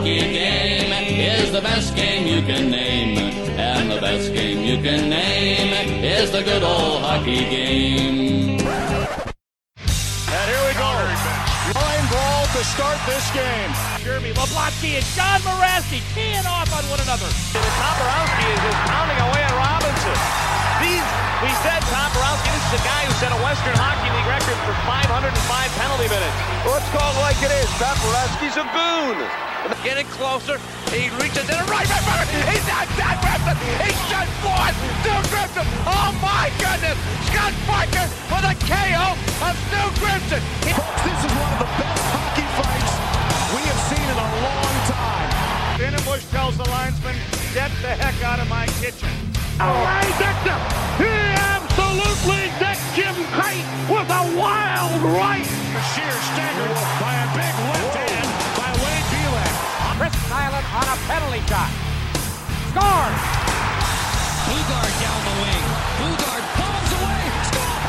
hockey game is the best game you can name. And the best game you can name is the good old hockey game. And here we go. Line brawl to start this game. Jeremy Leblotsky and John Moraski teeing off on one another. Toporowski is just pounding away at Robinson. These, we said Toporowski, this is the guy who set a Western Hockey League record for 505 penalty minutes. Let's call it like it is. Toporowski's a goon. Getting closer. He reaches in the right, right, right. He's not Scott Grimson. He's shot forward. Stu Grimson. Oh my goodness. Scott Parker with a KO of Stu Grimson. He- Folks, this is one of the best hockey fights we have seen in a long time. Bush tells the linesman, get the heck out of my kitchen. Ray Dixon, he absolutely decked Jim Kyte with a wild right. A sheer staggered by a big left hand by Wade Belak. Chris Nilan on a penalty shot. Scores! Bugard down the wing. Bugard bombs away. Score!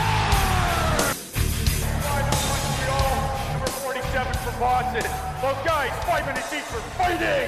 Number 47 for Boston. Those guys, five minutes each for fighting.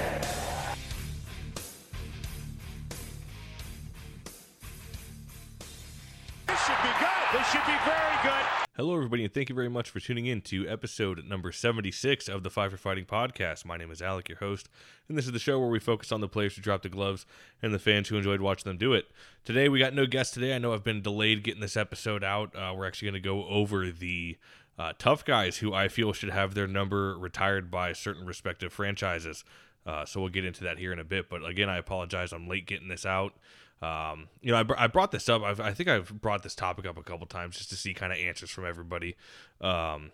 This should be good. This should be very good. Hello, everybody, and thank you very much for tuning in to episode number 76 of the Five for Fighting podcast. My name is Alec, your host, and this is the show where we focus on the players who dropped the gloves and the fans who enjoyed watching them do it. Today, we got no guest today. I know I've been delayed getting this episode out. Uh, we're actually going to go over the uh, tough guys who I feel should have their number retired by certain respective franchises. Uh, so we'll get into that here in a bit. But again, I apologize. I'm late getting this out. Um, you know, I, br- I brought this up. I've, I think I've brought this topic up a couple times just to see kind of answers from everybody. Um,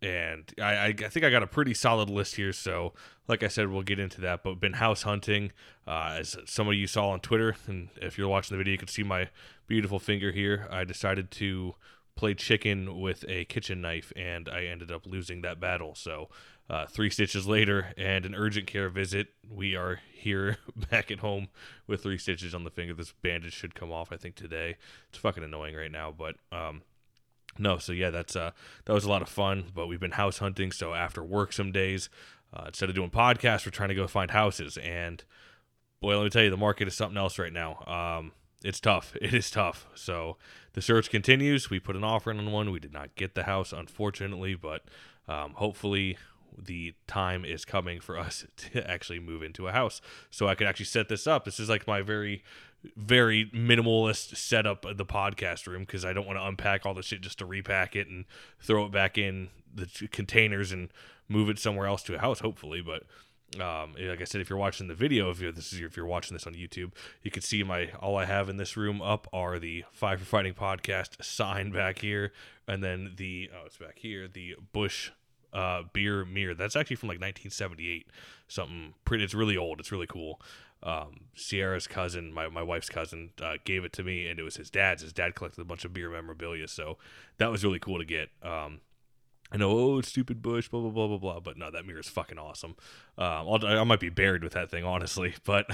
and I, I, think I got a pretty solid list here. So, like I said, we'll get into that. But been house hunting, uh, as some of you saw on Twitter, and if you're watching the video, you can see my beautiful finger here. I decided to play chicken with a kitchen knife, and I ended up losing that battle. So, uh, three stitches later and an urgent care visit, we are here back at home with three stitches on the finger. This bandage should come off, I think, today. It's fucking annoying right now, but um, no. So yeah, that's uh, that was a lot of fun. But we've been house hunting, so after work some days, uh, instead of doing podcasts, we're trying to go find houses. And boy, let me tell you, the market is something else right now. Um, it's tough. It is tough. So the search continues. We put an offer in on one. We did not get the house, unfortunately, but um, hopefully the time is coming for us to actually move into a house. So I could actually set this up. This is like my very, very minimalist setup of the podcast room because I don't want to unpack all the shit just to repack it and throw it back in the containers and move it somewhere else to a house, hopefully. But um, like I said, if you're watching the video, if you're this is if you're watching this on YouTube, you can see my all I have in this room up are the Five for Fighting podcast sign back here, and then the oh it's back here the Bush uh, beer mirror. That's actually from like 1978. Something pretty. It's really old. It's really cool. Um, Sierra's cousin, my, my wife's cousin, uh, gave it to me, and it was his dad's. His dad collected a bunch of beer memorabilia, so that was really cool to get. Um, I know, oh, stupid Bush, blah blah blah blah blah, but no, that mirror is fucking awesome. Um, I might be buried with that thing, honestly, but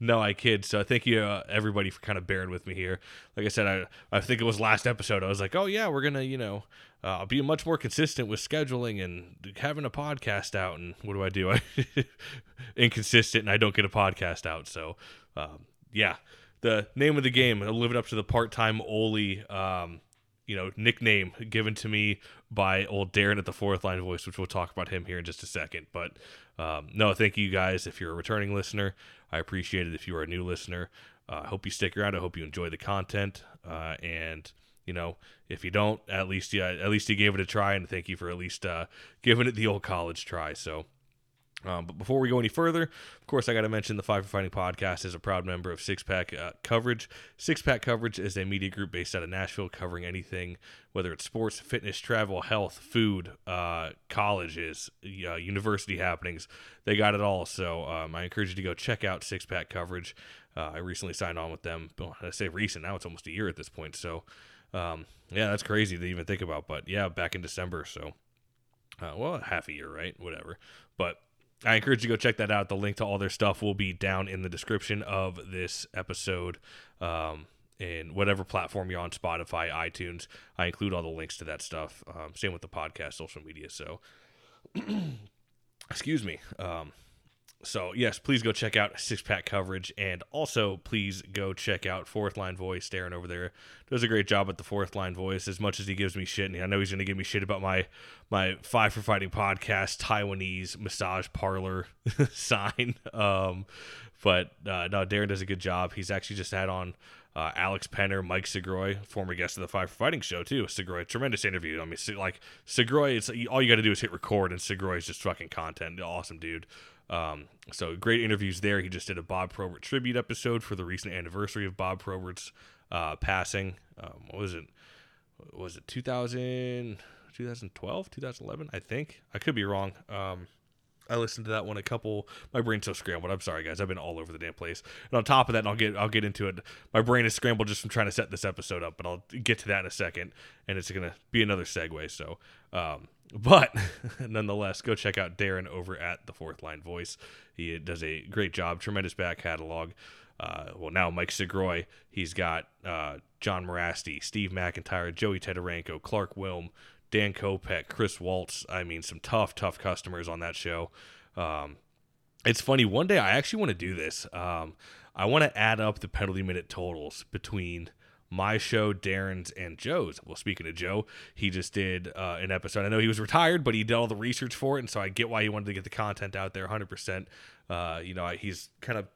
no, I kid. So thank you, uh, everybody, for kind of bearing with me here. Like I said, I I think it was last episode. I was like, oh yeah, we're gonna, you know, uh, be much more consistent with scheduling and having a podcast out. And what do I do? I inconsistent, and I don't get a podcast out. So um, yeah, the name of the game, living up to the part-time Oli. Um, you know, nickname given to me by old Darren at the fourth line voice, which we'll talk about him here in just a second. But um, no, thank you guys. If you're a returning listener, I appreciate it. If you are a new listener, uh, I hope you stick around. I hope you enjoy the content. Uh, and you know, if you don't, at least yeah, at least you gave it a try, and thank you for at least uh, giving it the old college try. So. Um, but before we go any further, of course, I got to mention the Five for Fighting podcast is a proud member of Six Pack uh, Coverage. Six Pack Coverage is a media group based out of Nashville covering anything, whether it's sports, fitness, travel, health, food, uh, colleges, uh, university happenings. They got it all. So um, I encourage you to go check out Six Pack Coverage. Uh, I recently signed on with them. Well, I say recent, now it's almost a year at this point. So um, yeah, that's crazy to even think about. But yeah, back in December. So. Uh, well, half a year, right? Whatever. But I encourage you to go check that out. The link to all their stuff will be down in the description of this episode. Um, in whatever platform you're on, Spotify, iTunes, I include all the links to that stuff. Um, same with the podcast, social media. So, excuse me. Um, so yes, please go check out Six Pack coverage, and also please go check out Fourth Line Voice. Darren over there does a great job at the Fourth Line Voice. As much as he gives me shit, and I know he's going to give me shit about my my Five for Fighting podcast Taiwanese massage parlor sign. Um, but uh, no, Darren does a good job. He's actually just had on uh, Alex Penner, Mike Sgroi, former guest of the Five for Fighting show too. Sgroi, tremendous interview. I mean, like Sgroi, it's all you got to do is hit record, and Sgroi is just fucking content. Awesome dude. Um, so great interviews there. He just did a Bob Probert tribute episode for the recent anniversary of Bob Probert's uh, passing. Um, what was it? Was it 2000, 2012, 2011? I think I could be wrong. Um, I listened to that one a couple. My brain's so scrambled. I'm sorry, guys. I've been all over the damn place. And on top of that, I'll get I'll get into it. My brain is scrambled just from trying to set this episode up, but I'll get to that in a second. And it's gonna be another segue. So, um, but nonetheless, go check out Darren over at the Fourth Line Voice. He does a great job. Tremendous back catalog. Uh, well, now Mike Sgroi. He's got uh, John Mirasty, Steve McIntyre, Joey Tetarenko, Clarke Wilm, Dan Kopech, Chris Waltz. I mean, some tough, tough customers on that show. Um, it's funny. One day I actually want to do this. Um, I want to add up the penalty minute totals between my show, Darren's, and Joe's. Well, speaking of Joe, he just did uh, an episode. I know he was retired, but he did all the research for it, and so I get why he wanted to get the content out there 100%. Uh, you know, he's kind of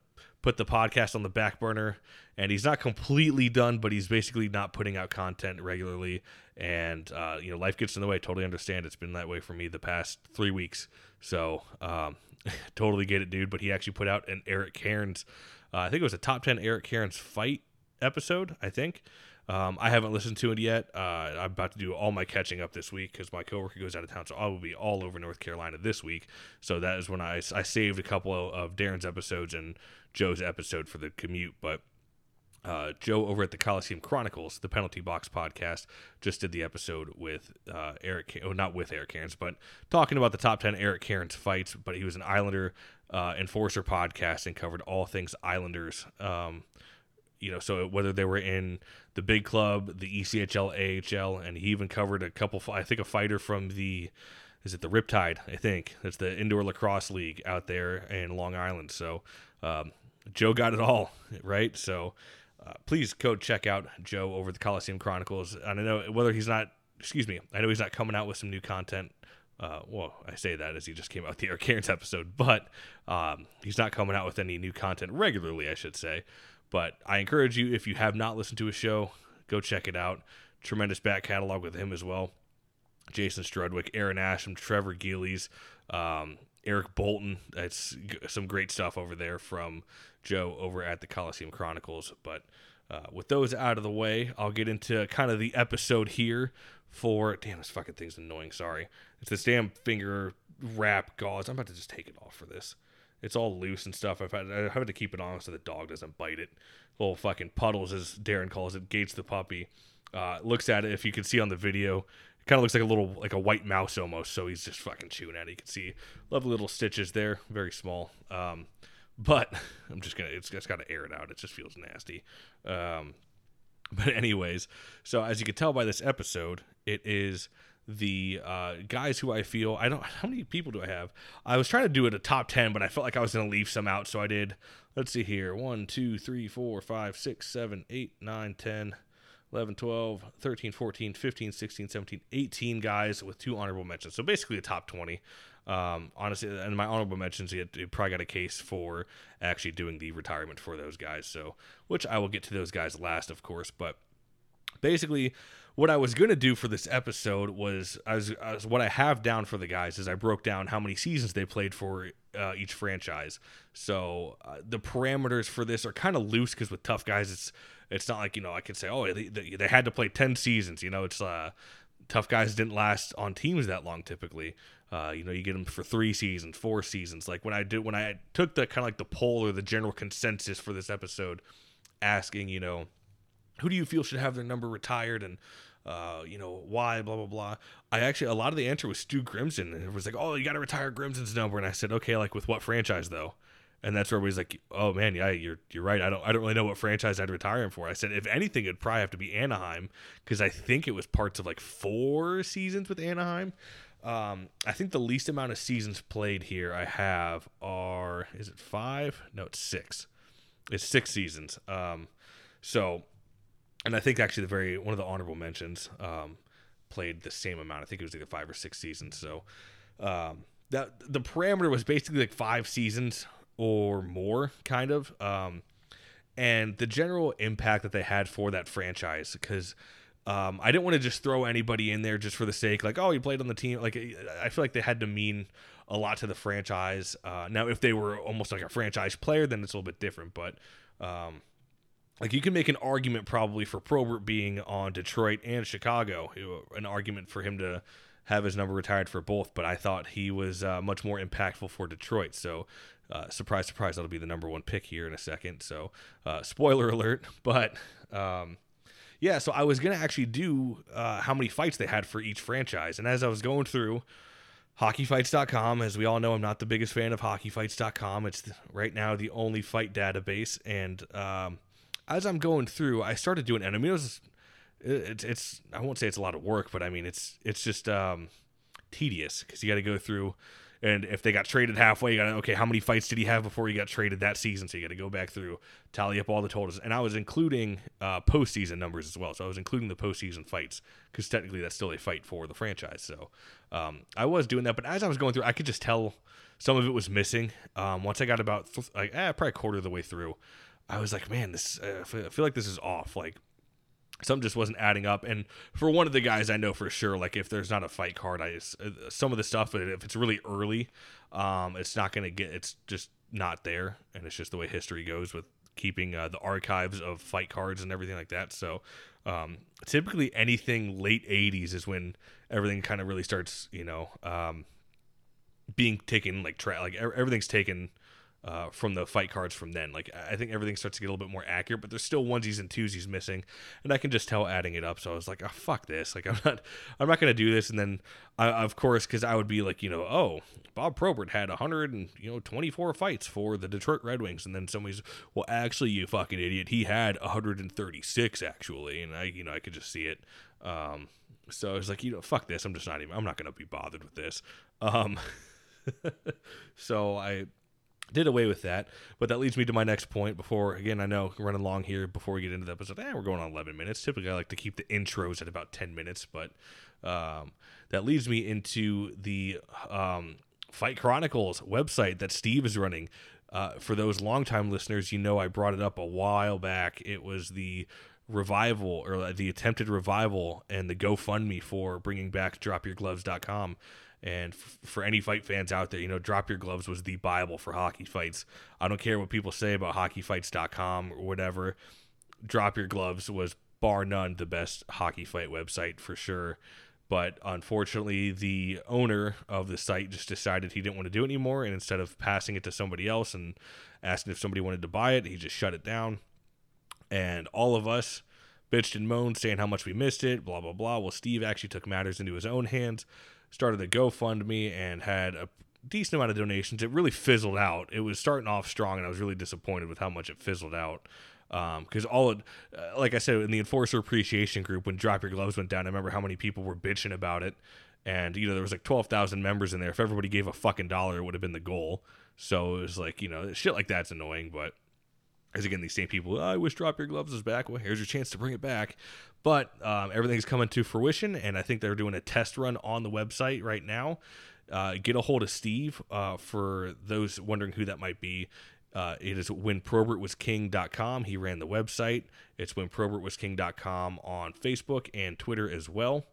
put the podcast on the back burner and he's not completely done but he's basically not putting out content regularly and uh, you know life gets in the way totally understand it's been that way for me the past three weeks so um, totally get it dude but he actually put out an eric cairns uh, i think it was a top 10 eric cairns fight episode i think um, I haven't listened to it yet. Uh, I'm about to do all my catching up this week because my coworker goes out of town, so I will be all over North Carolina this week. So that is when I, I saved a couple of, Darren's episodes and Joe's episode for the commute. But uh, Joe over at the Coliseum Chronicles, the Penalty Box podcast, just did the episode with uh, Eric, oh, not with Eric Cairns, but talking about the top 10 Eric Cairns fights. But he was an Islander uh, enforcer podcast and covered all things Islanders. Um, you know, so whether they were in the big club, the ECHL, AHL, and he even covered a couple, I think a fighter from the, is it the Riptide? I think that's the indoor lacrosse league out there in Long Island. So um, Joe got it all, right? So uh, please go check out Joe over the Coliseum Chronicles. And I know whether he's not, excuse me, I know he's not coming out with some new content. Uh, well, I say that as he just came out the Eric Cairns episode, but um, he's not coming out with any new content regularly, I should say. But I encourage you, if you have not listened to his show, go check it out. Tremendous back catalog with him as well. Jason Strudwick, Aaron Asham, Trevor Gillies, um, Eric Boulton. It's some great stuff over there from Joe over at the Coliseum Chronicles. But uh, with those out of the way, I'll get into kind of the episode here for. Damn, this fucking thing's annoying. Sorry. It's this damn finger wrap gauze. I'm about to just take it off for this. It's all loose and stuff. I've had, I have to keep it on so the dog doesn't bite it. Little fucking puddles, as Darren calls it. Gates the puppy. Uh, looks at it. If you can see on the video, it kind of looks like a little like a white mouse almost. So he's just fucking chewing at it. You can see lovely little stitches there, very small. Um, but I'm just gonna it's, it's got to air it out. It just feels nasty. Um, but anyways, so as you can tell by this episode, it is the uh, guys who I feel I don't how many people do I have? I was trying to do it a top ten, but I felt like I was gonna leave some out, so I did. Let's see here: one, two, three, four, five, six, seven, eight, nine, ten. 11, 12, 13, 14, 15, 16, 17, 18 guys with two honorable mentions. So basically a top 20. Um, honestly, and my honorable mentions, you probably got a case for actually doing the retirement for those guys. So, which I will get to those guys last, of course. But basically, what I was gonna do for this episode was, as, as what I have down for the guys is I broke down how many seasons they played for uh, each franchise. So uh, the parameters for this are kind of loose because with tough guys, it's it's not like you know I can say oh they, they, they had to play ten seasons. You know it's uh, tough guys didn't last on teams that long typically. Uh, you know, you get them for three seasons, four seasons. Like when I did, when I took the kind of like the poll or the general consensus for this episode, asking, you know, who do you feel should have their number retired and uh, you know, why, blah, blah, blah. I actually, a lot of the answer was Stu Grimson. And it was like, oh, you got to retire Grimson's number. And I said, okay, like with what franchise though? And that's where everybody's like, oh man, yeah, you're you're right. I don't I don't really know what franchise I'd retire him for. I said, if anything, it'd probably have to be Anaheim because I think it was parts of like four seasons with Anaheim. Um, I think the least amount of seasons played here I have are is it five? No, it's six. It's six seasons. Um, so, and I think actually the very one of the honorable mentions um, played the same amount. I think it was either five or six seasons. So, um, that the parameter was basically like five seasons or more, kind of. Um, and the general impact that they had for that franchise because um, I didn't want to just throw anybody in there just for the sake, like, oh, you played on the team. Like, I feel like they had to mean a lot to the franchise. Uh, now, if they were almost like a franchise player, then it's a little bit different. But um, like, you can make an argument probably for Probert being on Detroit and Chicago, an argument for him to have his number retired for both. But I thought he was uh, much more impactful for Detroit. So uh, surprise, surprise, that'll be the number one pick here in a second. So, uh, spoiler alert. But um, yeah, so I was gonna actually do uh, how many fights they had for each franchise, and as I was going through hockeyfights.com, as we all know, I'm not the biggest fan of hockeyfights.com. It's right now the only fight database, and um, as I'm going through, I started doing, and I mean, it was, it's, it's, I won't say it's a lot of work, but I mean, it's, it's just um, tedious because you got to go through and if they got traded halfway, you got to, okay, how many fights did he have before he got traded that season? So you got to go back through, tally up all the totals. And I was including uh, postseason numbers as well. So I was including the postseason fights because technically that's still a fight for the franchise. So um, I was doing that. But as I was going through, I could just tell some of it was missing. Um, once I got about th- like eh, probably quarter of the way through, I was like, man, this uh, I feel like this is off. Like something just wasn't adding up. And for one of the guys, I know for sure, like if there's not a fight card, I just, uh, some of the stuff, if it's really early, um, it's not going to get, it's just not there. And it's just the way history goes with keeping uh, the archives of fight cards and everything like that. So um, typically anything late 80s is when everything kind of really starts, you know, um, being taken like tra- like everything's taken uh, from the fight cards from then. Like I think everything starts to get a little bit more accurate, but there's still onesies and twosies missing, and I can just tell adding it up. So I was like, oh fuck this! Like I'm not, I'm not gonna do this. And then, I, of course, because I would be like, you know, oh, Bob Probert had 100 and you know 24 fights for the Detroit Red Wings, and then somebody's, well, actually, you fucking idiot, he had 136 actually, and I, you know, I could just see it. Um, so I was like, you know, fuck this. I'm just not even. I'm not gonna be bothered with this. Um, so I did away with that. But that leads me to my next point. Before again, I know running long here. Before we get into the episode, eh, we're going on 11 minutes. Typically, I like to keep the intros at about 10 minutes, but um, that leads me into the um, Fight Chronicles website that Steve is running. Uh, for those longtime listeners, you know I brought it up a while back. It was the revival or the attempted revival and the GoFundMe for bringing back DropYourGloves.com. And f- for any fight fans out there, you know, Drop Your Gloves was the Bible for hockey fights. I don't care what people say about hockeyfights.com or whatever. Drop Your Gloves was bar none the best hockey fight website for sure. But unfortunately, the owner of the site just decided he didn't want to do it anymore. And instead of passing it to somebody else and asking if somebody wanted to buy it, he just shut it down. And all of us bitched and moaned, saying how much we missed it, blah, blah, blah. Well, Steve actually took matters into his own hands started a GoFundMe and had a decent amount of donations. It really fizzled out. It was starting off strong, and I was really disappointed with how much it fizzled out. Because um, all, it, uh, like I said, in the Enforcer Appreciation Group, when Drop Your Gloves went down, I remember how many people were bitching about it. And, you know, there was like 12,000 members in there. If everybody gave a fucking dollar, it would have been the goal. So it was like, you know, shit like that's annoying. But as again, these same people, oh, I wish Drop Your Gloves was back. Well, here's your chance to bring it back. But um, everything's coming to fruition, and I think they're doing a test run on the website right now. Uh, get a hold of Steve uh, for those wondering who that might be. Uh, it is whenprobertwasking.com. He ran the website. It's whenprobertwasking.com on Facebook and Twitter as well.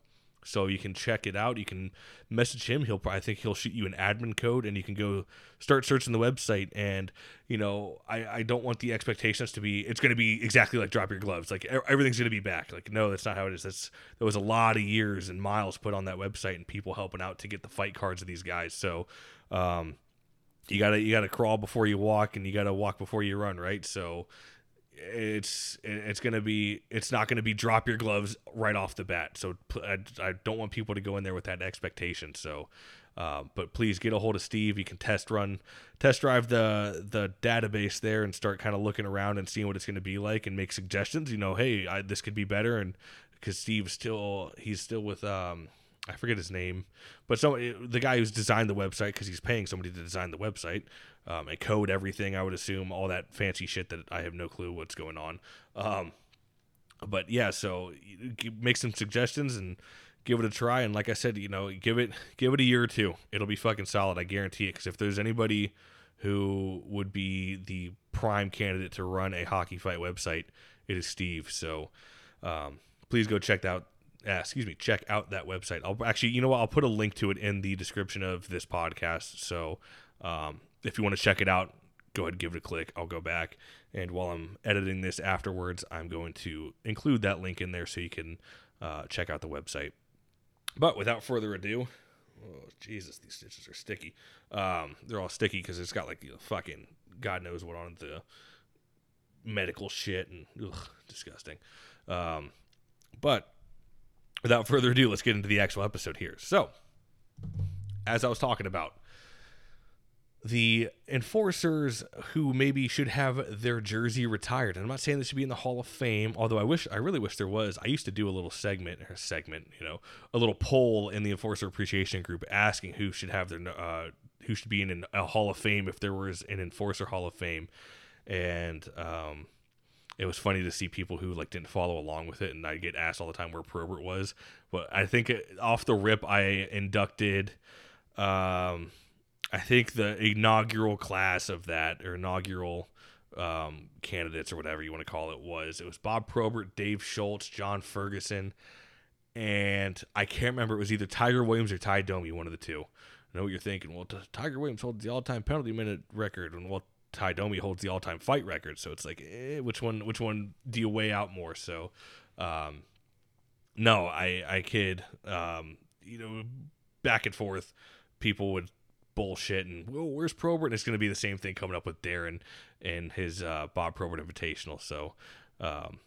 So you can check it out. You can message him. He'll I think he'll shoot you an admin code, and you can go start searching the website. And you know, I I don't want the expectations to be it's going to be exactly like drop your gloves. Like everything's going to be back. Like no, that's not how it is. That's there was a lot of years and miles put on that website, and people helping out to get the fight cards of these guys. So. Um, you gotta you gotta crawl before you walk, and you gotta walk before you run, right? So, it's it's gonna be it's not gonna be drop your gloves right off the bat. So I, I don't want people to go in there with that expectation. So, uh, but please get a hold of Steve. You can test run, test drive the the database there and start kind of looking around and seeing what it's gonna be like and make suggestions. You know, hey, I, this could be better. And because Steve's still he's still with um, I forget his name, but so the guy who's designed the website because he's paying somebody to design the website um, and code everything. I would assume all that fancy shit that I have no clue what's going on. Um, but yeah, so make some suggestions and give it a try. And like I said, you know, give it give it a year or two. It'll be fucking solid. I guarantee it. Because if there's anybody who would be the prime candidate to run a hockey fight website, it is Steve. So um, please go check out. Uh, excuse me, check out that website. I'll actually, you know what? I'll put a link to it in the description of this podcast. So um, if you want to check it out, go ahead and give it a click. I'll go back. And while I'm editing this afterwards, I'm going to include that link in there so you can uh, check out the website. But without further ado, oh, Jesus, these stitches are sticky. Um, they're all sticky because it's got like you know, fucking God knows what on the medical shit and ugh, disgusting. Um, but without further ado, let's get into the actual episode here. So, as I was talking about, the enforcers who maybe should have their jersey retired. And I'm not saying they should be in the Hall of Fame, although I wish I really wish there was. I used to do a little segment or segment, you know, a little poll in the enforcer appreciation group asking who should have their uh, who should be in a Hall of Fame if there was an enforcer Hall of Fame, and um, it was funny to see people who like didn't follow along with it, and I get asked all the time where Probert was. But I think off the rip, I inducted. Um, I think the inaugural class of that or inaugural um, candidates or whatever you want to call it was it was Bob Probert, Dave Schultz, John Ferguson, and I can't remember it was either Tiger Williams or Ty Domi, one of the two. I know what you're thinking. Well, Tiger Williams holds the all-time penalty minute record, and well, Ty Domi holds the all-time fight record. So it's like, eh, which one? Which one do you weigh out more? So, um, no, I I kid. Um, you know, back and forth, people would bullshit and well, where's Probert? And it's going to be the same thing coming up with Darren and his uh, Bob Probert Invitational. So, um,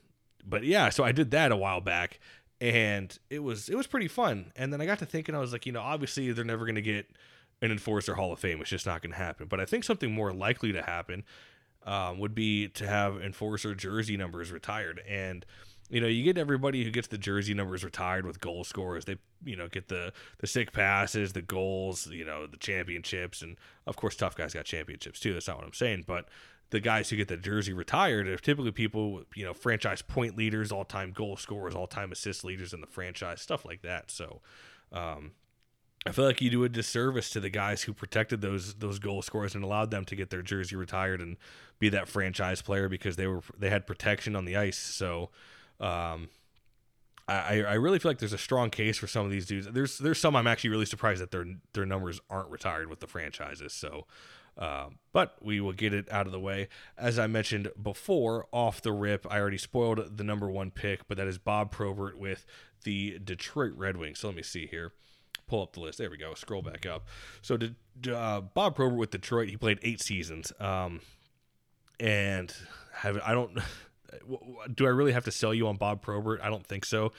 but yeah, so I did that a while back, and it was it was pretty fun. And then I got to thinking, I was like, you know, obviously they're never going to get an Enforcer Hall of Fame. It's just not going to happen. But I think something more likely to happen um, would be to have Enforcer jersey numbers retired and you know, you get everybody who gets the jersey numbers retired with goal scorers. They, you know, get the the sick passes, the goals, you know, the championships, and of course, tough guys got championships too. That's not what I'm saying, but the guys who get the jersey retired are typically people, you know, franchise point leaders, all time goal scorers, all time assist leaders in the franchise, stuff like that. So, um, I feel like you do a disservice to the guys who protected those those goal scorers and allowed them to get their jersey retired and be that franchise player because they were they had protection on the ice. So um, I, I really feel like there's a strong case for some of these dudes. There's there's some I'm actually really surprised that their their numbers aren't retired with the franchises. So, uh, but we will get it out of the way. As I mentioned before, off the rip, I already spoiled the number one pick, but that is Bob Probert with the Detroit Red Wings. So let me see here. Pull up the list. There we go. Scroll back up. So did uh, Bob Probert with Detroit? He played eight seasons. Um, and have I don't. do I really have to sell you on Bob Probert? I don't think so.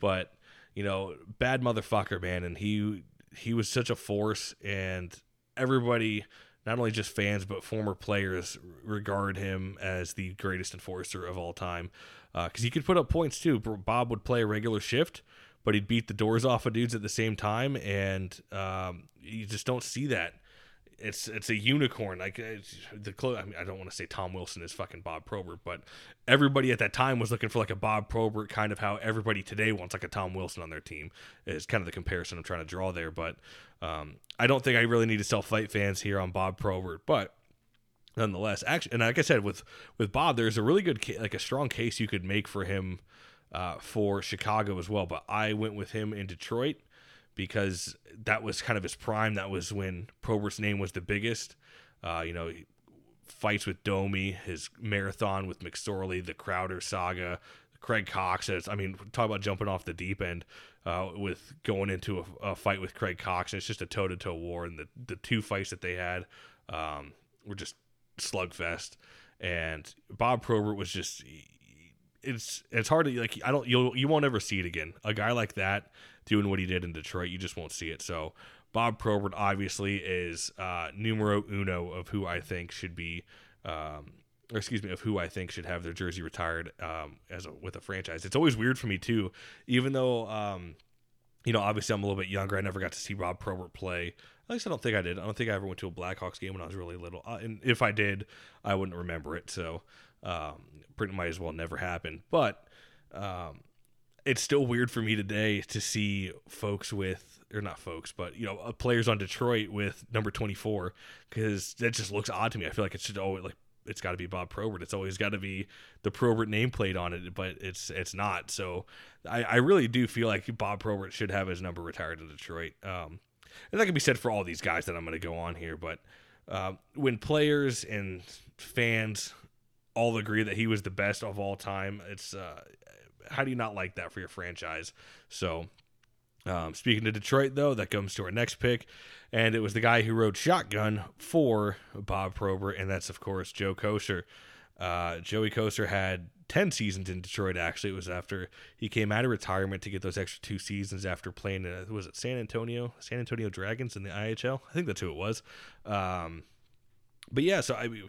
But, you know, bad motherfucker, man. And he he was such a force and everybody not only just fans but former players regard him as the greatest enforcer of all time Uh, because uh, he could put up points too. Bob would play a regular shift, but he'd beat the doors off of dudes at the same time, and um, you just don't see that it's it's a unicorn. Like the I, mean, I don't want to say Tom Wilson is fucking Bob Probert, but everybody at that time was looking for like a Bob Probert, kind of how everybody today wants like a Tom Wilson on their team. Is kind of the comparison I'm trying to draw there. But um, I don't think I really need to sell fight fans here on Bob Probert, but nonetheless, actually, and like I said, with with Bob, there's a really good like a strong case you could make for him uh, for Chicago as well. But I went with him in Detroit because that was kind of his prime. That was when Probert's name was the biggest. Uh, you know, fights with Domi, his marathon with McSorley, the Crowder saga, Craig Coxe. I mean, talk about jumping off the deep end uh, with going into a, a, fight with Craig Coxe. And it's just a toe to toe war. And the, the two fights that they had um, were just slugfest. And Bob Probert was just. It's it's hard to like I don't you'll you won't ever see it again. A guy like that doing what he did in Detroit. You just won't see it. So Bob Probert obviously is uh, numero uno of who I think should be, um, or excuse me, of who I think should have their jersey retired um, as a, with a franchise. It's always weird for me too, even though um, you know, obviously I'm a little bit younger. I never got to see Bob Probert play. At least I don't think I did. I don't think I ever went to a Blackhawks game when I was really little. Uh, and if I did, I wouldn't remember it. So um, pretty might as well never happen. But um, it's still weird for me today to see folks with, or not folks, but you know, uh, players on Detroit with number 24 because that just looks odd to me. I feel like it should always like it's got to be Bob Probert. It's always got to be the Probert nameplate on it, but it's it's not. So I, I really do feel like Bob Probert should have his number retired in Detroit. Um, and that can be said for all these guys that I'm going to go on here. But uh, when players and fans all agree that he was the best of all time, it's uh, how do you not like that for your franchise? So um, speaking to Detroit, though, that comes to our next pick, and it was the guy who rode shotgun for Bob Probert, and that's of course Joe Kocur. Uh, Joey Kocur had 10 seasons in Detroit, actually. It was after he came out of retirement to get those extra two seasons after playing, in, was it San Antonio? San Antonio Dragons in the IHL? I think that's who it was. Um, but yeah, so I mean,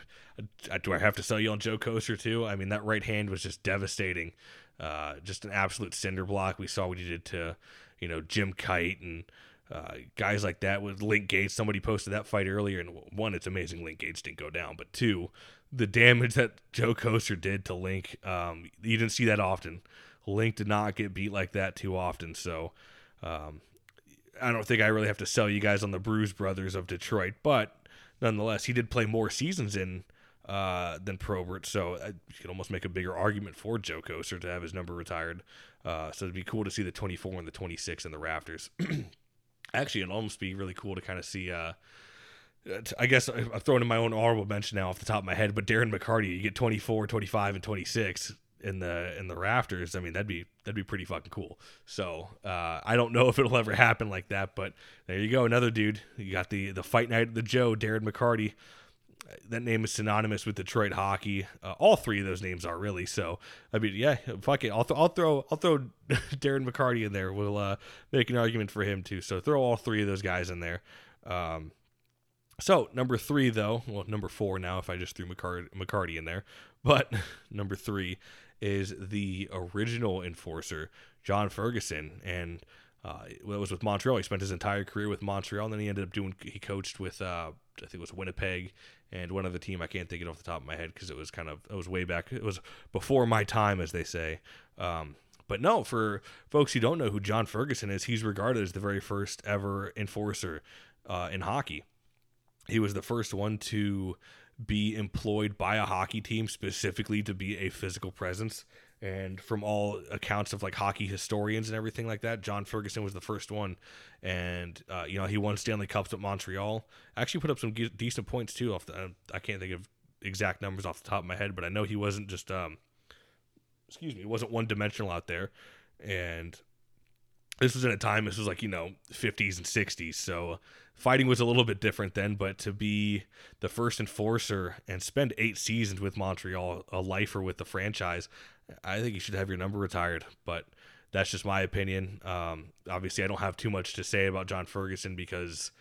do I have to sell you on Joe Kocur too? I mean, that right hand was just devastating. Uh, just an absolute cinder block. We saw what he did to you know Jim Kyte and uh, guys like that with Link Gaetz. Somebody posted that fight earlier, and one, it's amazing Link Gaetz didn't go down, but two, the damage that Joe Kocur did to Link, um, you didn't see that often. Link did not get beat like that too often, so um, I don't think I really have to sell you guys on the Bruise Brothers of Detroit, but nonetheless, he did play more seasons in uh, than Probert, so uh, you could almost make a bigger argument for Joe Kocur to have his number retired. Uh, so it'd be cool to see the 24 and the 26 in the rafters. Actually, it'd almost be really cool to kind of see. Uh, I guess I'm throwing in my own honorable mention now off the top of my head, but Darren McCarty, you get 24, 25, and 26 in the in the rafters. I mean, that'd be that'd be pretty fucking cool. So uh, I don't know if it'll ever happen like that, but there you go, another dude. You got the the fight night of the Joe, Darren McCarty that name is synonymous with Detroit hockey. Uh, all three of those names are really. So I mean, yeah, fuck it. I'll, th- I'll throw I'll throw Darren McCarty in there. We'll uh, make an argument for him too. So throw all three of those guys in there. Um, so number three though, well number four now if I just threw McCarty, McCarty in there, but number three is the original enforcer John Ferguson and. Uh, it was with Montreal. He spent his entire career with Montreal, and then he ended up doing. He coached with, uh, I think it was Winnipeg, and one other team I can't think it off the top of my head because it was kind of it was way back. It was before my time, as they say. Um, but no, for folks who don't know who John Ferguson is, he's regarded as the very first ever enforcer uh, in hockey. He was the first one to be employed by a hockey team specifically to be a physical presence and from all accounts of like hockey historians and everything like that, John Ferguson was the first one, and uh, you know he won Stanley Cups at Montreal. Actually, put up some ge- decent points too. Off the, I can't think of exact numbers off the top of my head, but I know he wasn't just um, excuse me, wasn't one dimensional out there, and this was in a time this was like you know 50s and 60s so fighting was a little bit different then but to be the first enforcer and spend eight seasons with montreal a lifer with the franchise I think you should have your number retired, but that's just my opinion. Um, obviously, I don't have too much to say about John Ferguson because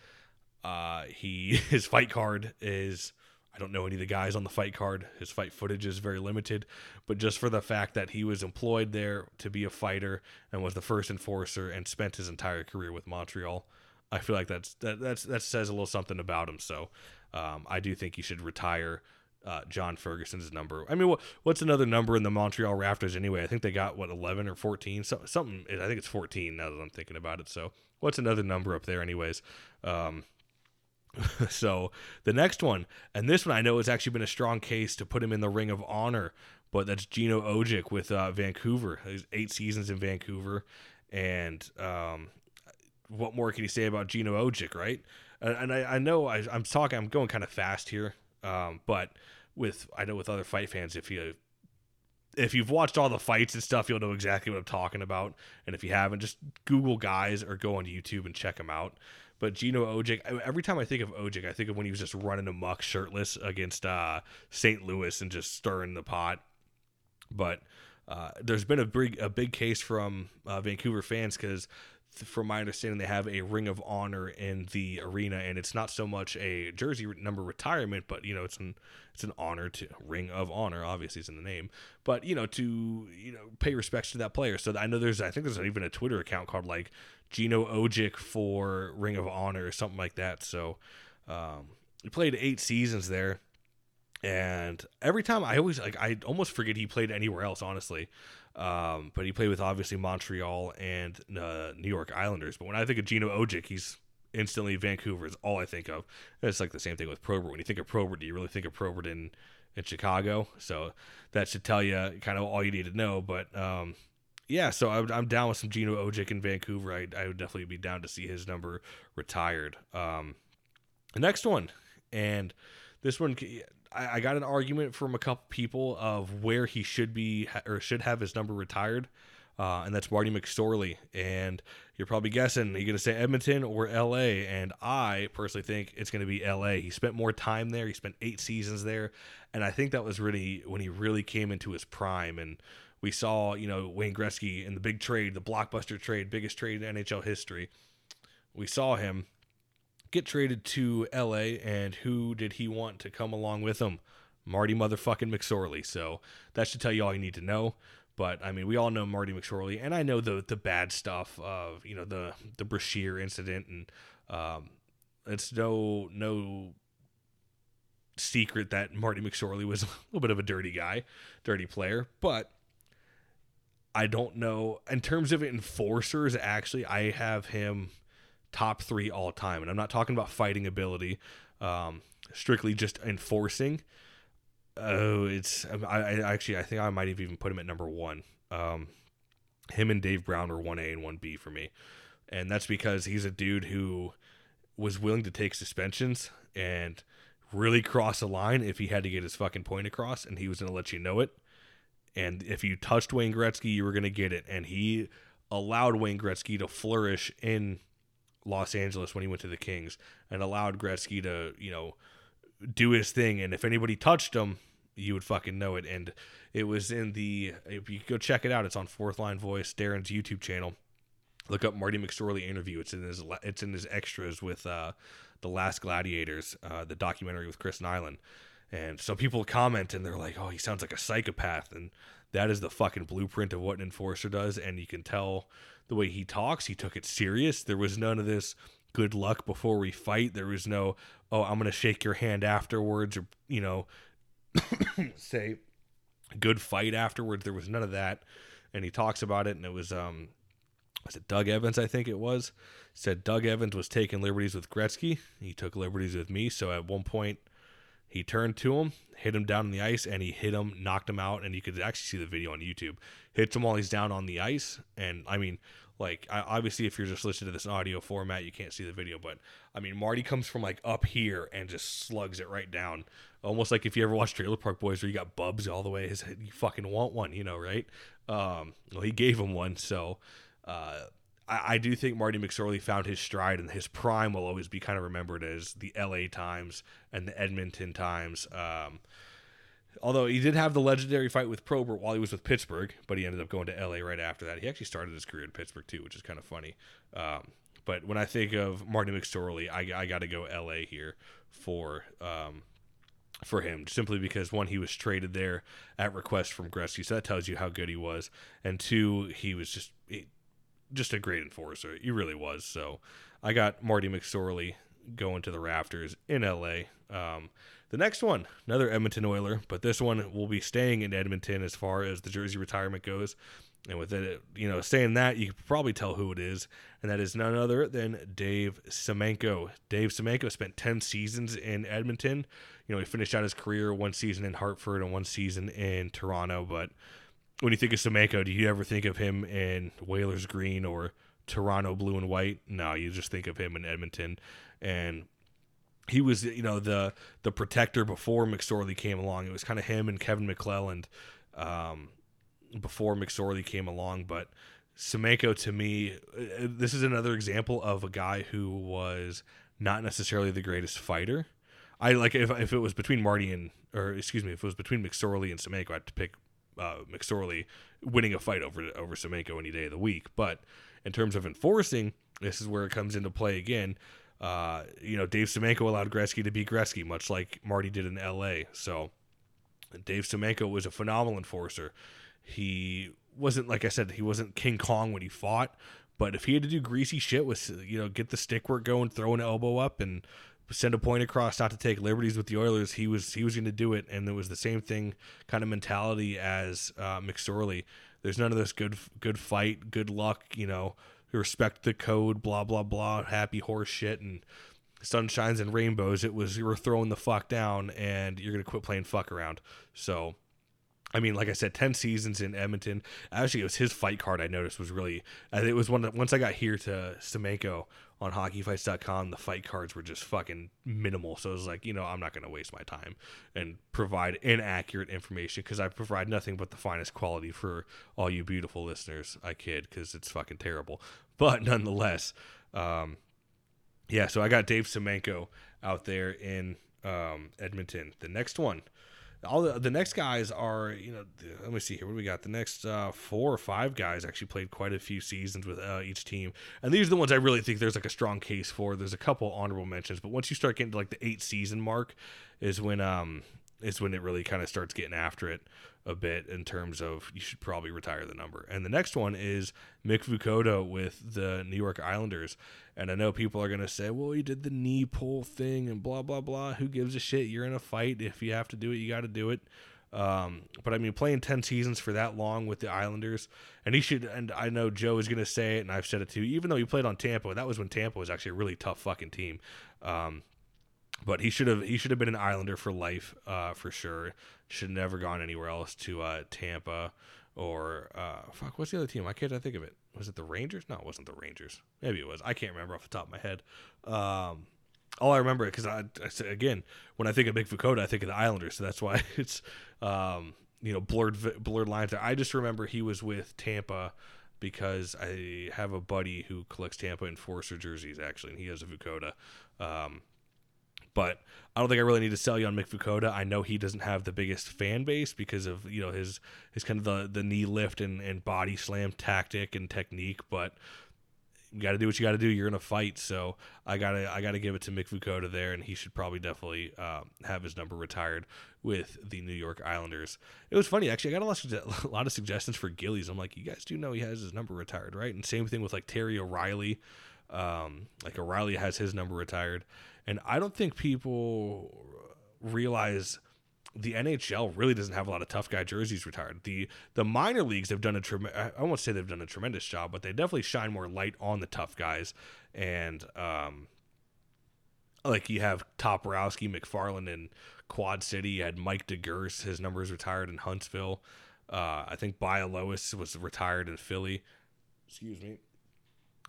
uh, he his fight card is I don't know any of the guys on the fight card. His fight footage is very limited, but just for the fact that he was employed there to be a fighter and was the first enforcer and spent his entire career with Montreal, I feel like that's that that's that says a little something about him. So um, I do think he should retire uh, John Ferguson's number. I mean, what, what's another number in the Montreal Raptors anyway? I think they got what 11 or 14, so, something. I think it's 14 now that I'm thinking about it. So, what's another number up there, anyways? Um, so the next one, and this one I know has actually been a strong case to put him in the Ring of Honor, but that's Gino Odjick with uh, Vancouver. He's eight seasons in Vancouver, and um, what more can you say about Gino Odjick, right? And, and I, I, know I, am talking, I'm going kind of fast here, um, but with I know with other fight fans, if you if you've watched all the fights and stuff, you'll know exactly what I'm talking about. And if you haven't, just Google guys or go on YouTube and check them out. But Gino Odjick, every time I think of Odjick, I think of when he was just running amok shirtless against uh, St. Louis and just stirring the pot. But uh, there's been a big a big case from uh, Vancouver fans because from my understanding, they have a Ring of Honor in the arena, and it's not so much a jersey number retirement, but you know, it's an it's an honor to Ring of Honor. Obviously, it's in the name, but you know, to you know, pay respects to that player. So I know there's, I think there's even a Twitter account called like Gino Odjick for Ring of Honor or something like that. So um, he played eight seasons there. And every time I always like I almost forget he played anywhere else, honestly. Um, but he played with obviously Montreal and uh, New York Islanders. But when I think of Gino Odjick, he's instantly Vancouver is all I think of. And it's like the same thing with Probert. When you think of Probert, do you really think of Probert in in Chicago? So that should tell you kind of all you need to know. But um, yeah, so I, am down with some Gino Odjick in Vancouver. I, I would definitely be down to see his number retired. Um, the next one, and this one I, I got an argument from a couple people of where he should be or should have his number retired. Uh, and that's Marty McSorley. And you're probably guessing, are you going to say Edmonton or LA? And I personally think it's going to be LA. He spent more time there. He spent eight seasons there. And I think that was really when he really came into his prime. And we saw, you know, Wayne Gretzky in the big trade, the blockbuster trade, biggest trade in NHL history. We saw him get traded to LA, and who did he want to come along with him? Marty motherfucking McSorley. So that should tell you all you need to know. But I mean, we all know Marty McSorley, and I know the the bad stuff of you know the the Brashear incident, and um, it's no no secret that Marty McSorley was a little bit of a dirty guy, dirty player. But I don't know in terms of enforcers. Actually, I have him top three all time. And I'm not talking about fighting ability, um, strictly just enforcing. Oh, it's I, I, actually I think I might have even put him at number one. Um, him and Dave Brown were one A and one B for me, and that's because he's a dude who was willing to take suspensions and really cross a line if he had to get his fucking point across, and he was going to let you know it. And if you touched Wayne Gretzky, you were going to get it, and he allowed Wayne Gretzky to flourish in Los Angeles when he went to the Kings and allowed Gretzky to, you know, do his thing. And if anybody touched him, you would fucking know it. And it was in the, if you go check it out, it's on Fourth Line Voice, Darren's YouTube channel. Look up Marty McSorley interview. It's in his, it's in his extras with uh, the Last Gladiators, uh, the documentary with Chris Nilan. And so people comment and they're like, "Oh, he sounds like a psychopath," and that is the fucking blueprint of what an enforcer does. And you can tell the way he talks, he took it serious. There was none of this good luck before we fight. There was no, oh, I'm going to shake your hand afterwards or, you know, say good fight afterwards. There was none of that. And he talks about it and it was, um, was it Doug Evans? I think it was. Said Doug Evans was taking liberties with Gretzky. He took liberties with me. So at one point, he turned to him, hit him down on the ice, and he hit him, knocked him out. And you could actually see the video on YouTube. Hits him while he's down on the ice. And I mean, like, obviously, if you're just listening to this audio format, you can't see the video. But I mean, Marty comes from like up here and just slugs it right down. Almost like if you ever watched Trailer Park Boys where you got bubs all the way his head. You fucking want one, you know, right? Um, well, he gave him one. So, uh, I, I do think Marty McSorley found his stride, and his prime will always be kind of remembered as the LA times and the Edmonton times. Um, although he did have the legendary fight with Probert while he was with Pittsburgh, but he ended up going to LA right after that. He actually started his career in Pittsburgh too, which is kind of funny. Um, but when I think of Marty McSorley, I, I got to go LA here for um, for him, simply because one, he was traded there at request from Gretzky, so that tells you how good he was, and two, he was just just a great enforcer. He really was. So I got Marty McSorley going to the rafters in LA. Um, the next one, another Edmonton Oiler, but this one will be staying in Edmonton as far as the jersey retirement goes. And with it, you know, saying that, you can probably tell who it is, and that is none other than Dave Semenko. Dave Semenko spent 10 seasons in Edmonton. You know, he finished out his career one season in Hartford and one season in Toronto, but when you think of Semenko, do you ever think of him in Whalers Green or Toronto Blue and White? No, you just think of him in Edmonton, and he was you know the the protector before McSorley came along. It was kind of him and Kevin McClelland um, before McSorley came along, but. Semenko to me, uh, this is another example of a guy who was not necessarily the greatest fighter. I like if, if it was between Marty and or excuse me, if it was between McSorley and Semenko, I'd pick uh, McSorley winning a fight over over Semenko any day of the week. But in terms of enforcing, this is where it comes into play again. Uh, you know, Dave Semenko allowed Gretzky to beat Gretzky, much like Marty did in L.A. So Dave Semenko was a phenomenal enforcer. He wasn't like I said, he wasn't King Kong when he fought, but if he had to do greasy shit with you know get the stick work going, throw an elbow up, and send a point across, not to take liberties with the Oilers, he was he was going to do it, and it was the same thing kind of mentality as uh, McSorley. There's none of this good good fight, good luck, you know, respect the code, blah blah blah, happy horse shit, and sunshines and rainbows. It was you were throwing the fuck down, and you're gonna quit playing fuck around. So I mean, like I said, ten seasons in Edmonton. Actually, it was his fight card. I noticed was really. It was one. Once I got here to Semenko on HockeyFights.com, the fight cards were just fucking minimal. So it was like, you know, I'm not going to waste my time and provide inaccurate information because I provide nothing but the finest quality for all you beautiful listeners. I kid because it's fucking terrible, but nonetheless, um, yeah. So I got Dave Semenko out there in um, Edmonton. The next one all the, the next guys are you know let me see here what do we got? The next uh, four or five guys actually played quite a few seasons with uh, each team. And these are the ones i really think there's like a strong case for. There's a couple honorable mentions but once you start getting to like the eight season mark is when um is when it really kind of starts getting after it a bit in terms of you should probably retire the number. And the next one is Mick Vukota with the New York Islanders. And I know people are going to say, well, he did the knee pull thing and blah, blah, blah. Who gives a shit? You're in a fight. If you have to do it, you got to do it. Um, but I mean, playing 10 seasons for that long with the Islanders, and he should, and I know Joe is going to say it, and I've said it too, even though he played on Tampa, that was when Tampa was actually a really tough fucking team. Um, but he should have he should have been an Islander for life, uh, for sure. Should have never gone anywhere else to uh, Tampa or uh, fuck. What's the other team? I can't think of it. Was it the Rangers? No, it wasn't the Rangers. Maybe it was. I can't remember off the top of my head. Um, all I remember because I, I again when I think of Big Vukota, I think of the Islanders. So that's why it's um, you know blurred blurred lines. There. I just remember he was with Tampa because I have a buddy who collects Tampa Enforcer jerseys actually, and he has a Vukota. Um, but I don't think I really need to sell you on Mick Vukota. I know he doesn't have the biggest fan base because of you know his his kind of the the knee lift and, and body slam tactic and technique, but you got to do what you got to do. You're in a fight, so I gotta I gotta give it to Mick Vukota there, and he should probably definitely um, have his number retired with the New York Islanders. It was funny actually. I got a lot, of, a lot of suggestions for Gillies. I'm like, you guys do know he has his number retired, right? And same thing with like Terry O'Reilly. Um, like O'Reilly has his number retired. And I don't think people realize the NHL really doesn't have a lot of tough guy jerseys retired. The the minor leagues have done a I won't say they've done a tremendous job, but they definitely shine more light on the tough guys. And um like you have Toporowski, McFarland in Quad City, you had Mike DeGurse, his number is retired in Huntsville. Uh, I think Bialowas was retired in Philly. Excuse me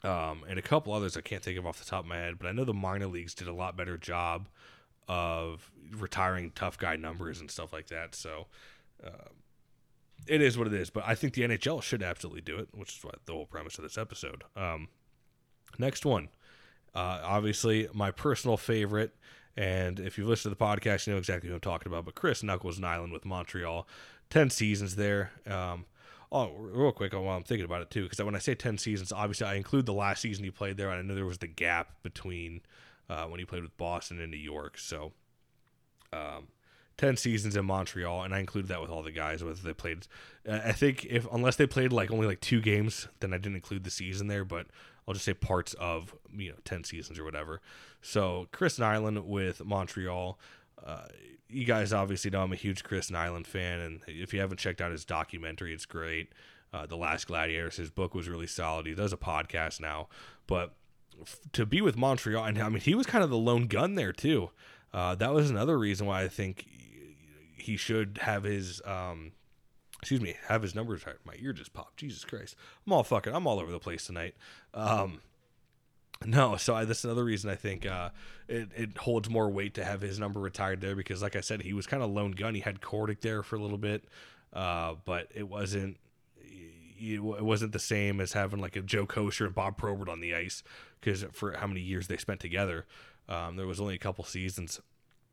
um, and a couple others I can't think of off the top of my head, but I know the minor leagues did a lot better job of retiring tough guy numbers and stuff like that. So uh, it is what it is. But I think the NHL should absolutely do it, which is what the whole premise of this episode. Um, next one, uh, obviously my personal favorite. And if you've listened to the podcast, you know exactly who I'm talking about. But Chris Knuckles Nilan with Montreal, ten seasons there. Um, Oh, real quick while I'm thinking about it too, because when I say ten seasons, obviously I include the last season he played there, I know there was the gap between uh, when he played with Boston and New York. So, um, ten seasons in Montreal, and I included that with all the guys whether they played. I think if unless they played like only like two games, then I didn't include the season there. But I'll just say parts of you know ten seasons or whatever. So Chris Nilan with Montreal. Uh, you guys obviously know I'm a huge Chris Nilan fan, and if you haven't checked out his documentary, it's great. Uh, the Last Gladiators, his book was really solid. He does a podcast now, but f- to be with Montreal, and I mean, he was kind of the lone gun there too. Uh, that was another reason why I think he should have his, um, excuse me, have his numbers. My ear just popped. Jesus Christ, I'm all fucking, I'm all over the place tonight. Um, no, so I, that's another reason I think uh, it, it holds more weight to have his number retired there because, like I said, he was kind of lone gun. He had Kordic there for a little bit, uh, but it wasn't it wasn't the same as having like a Joe Kocur and Bob Probert on the ice because for how many years they spent together, um, there was only a couple seasons,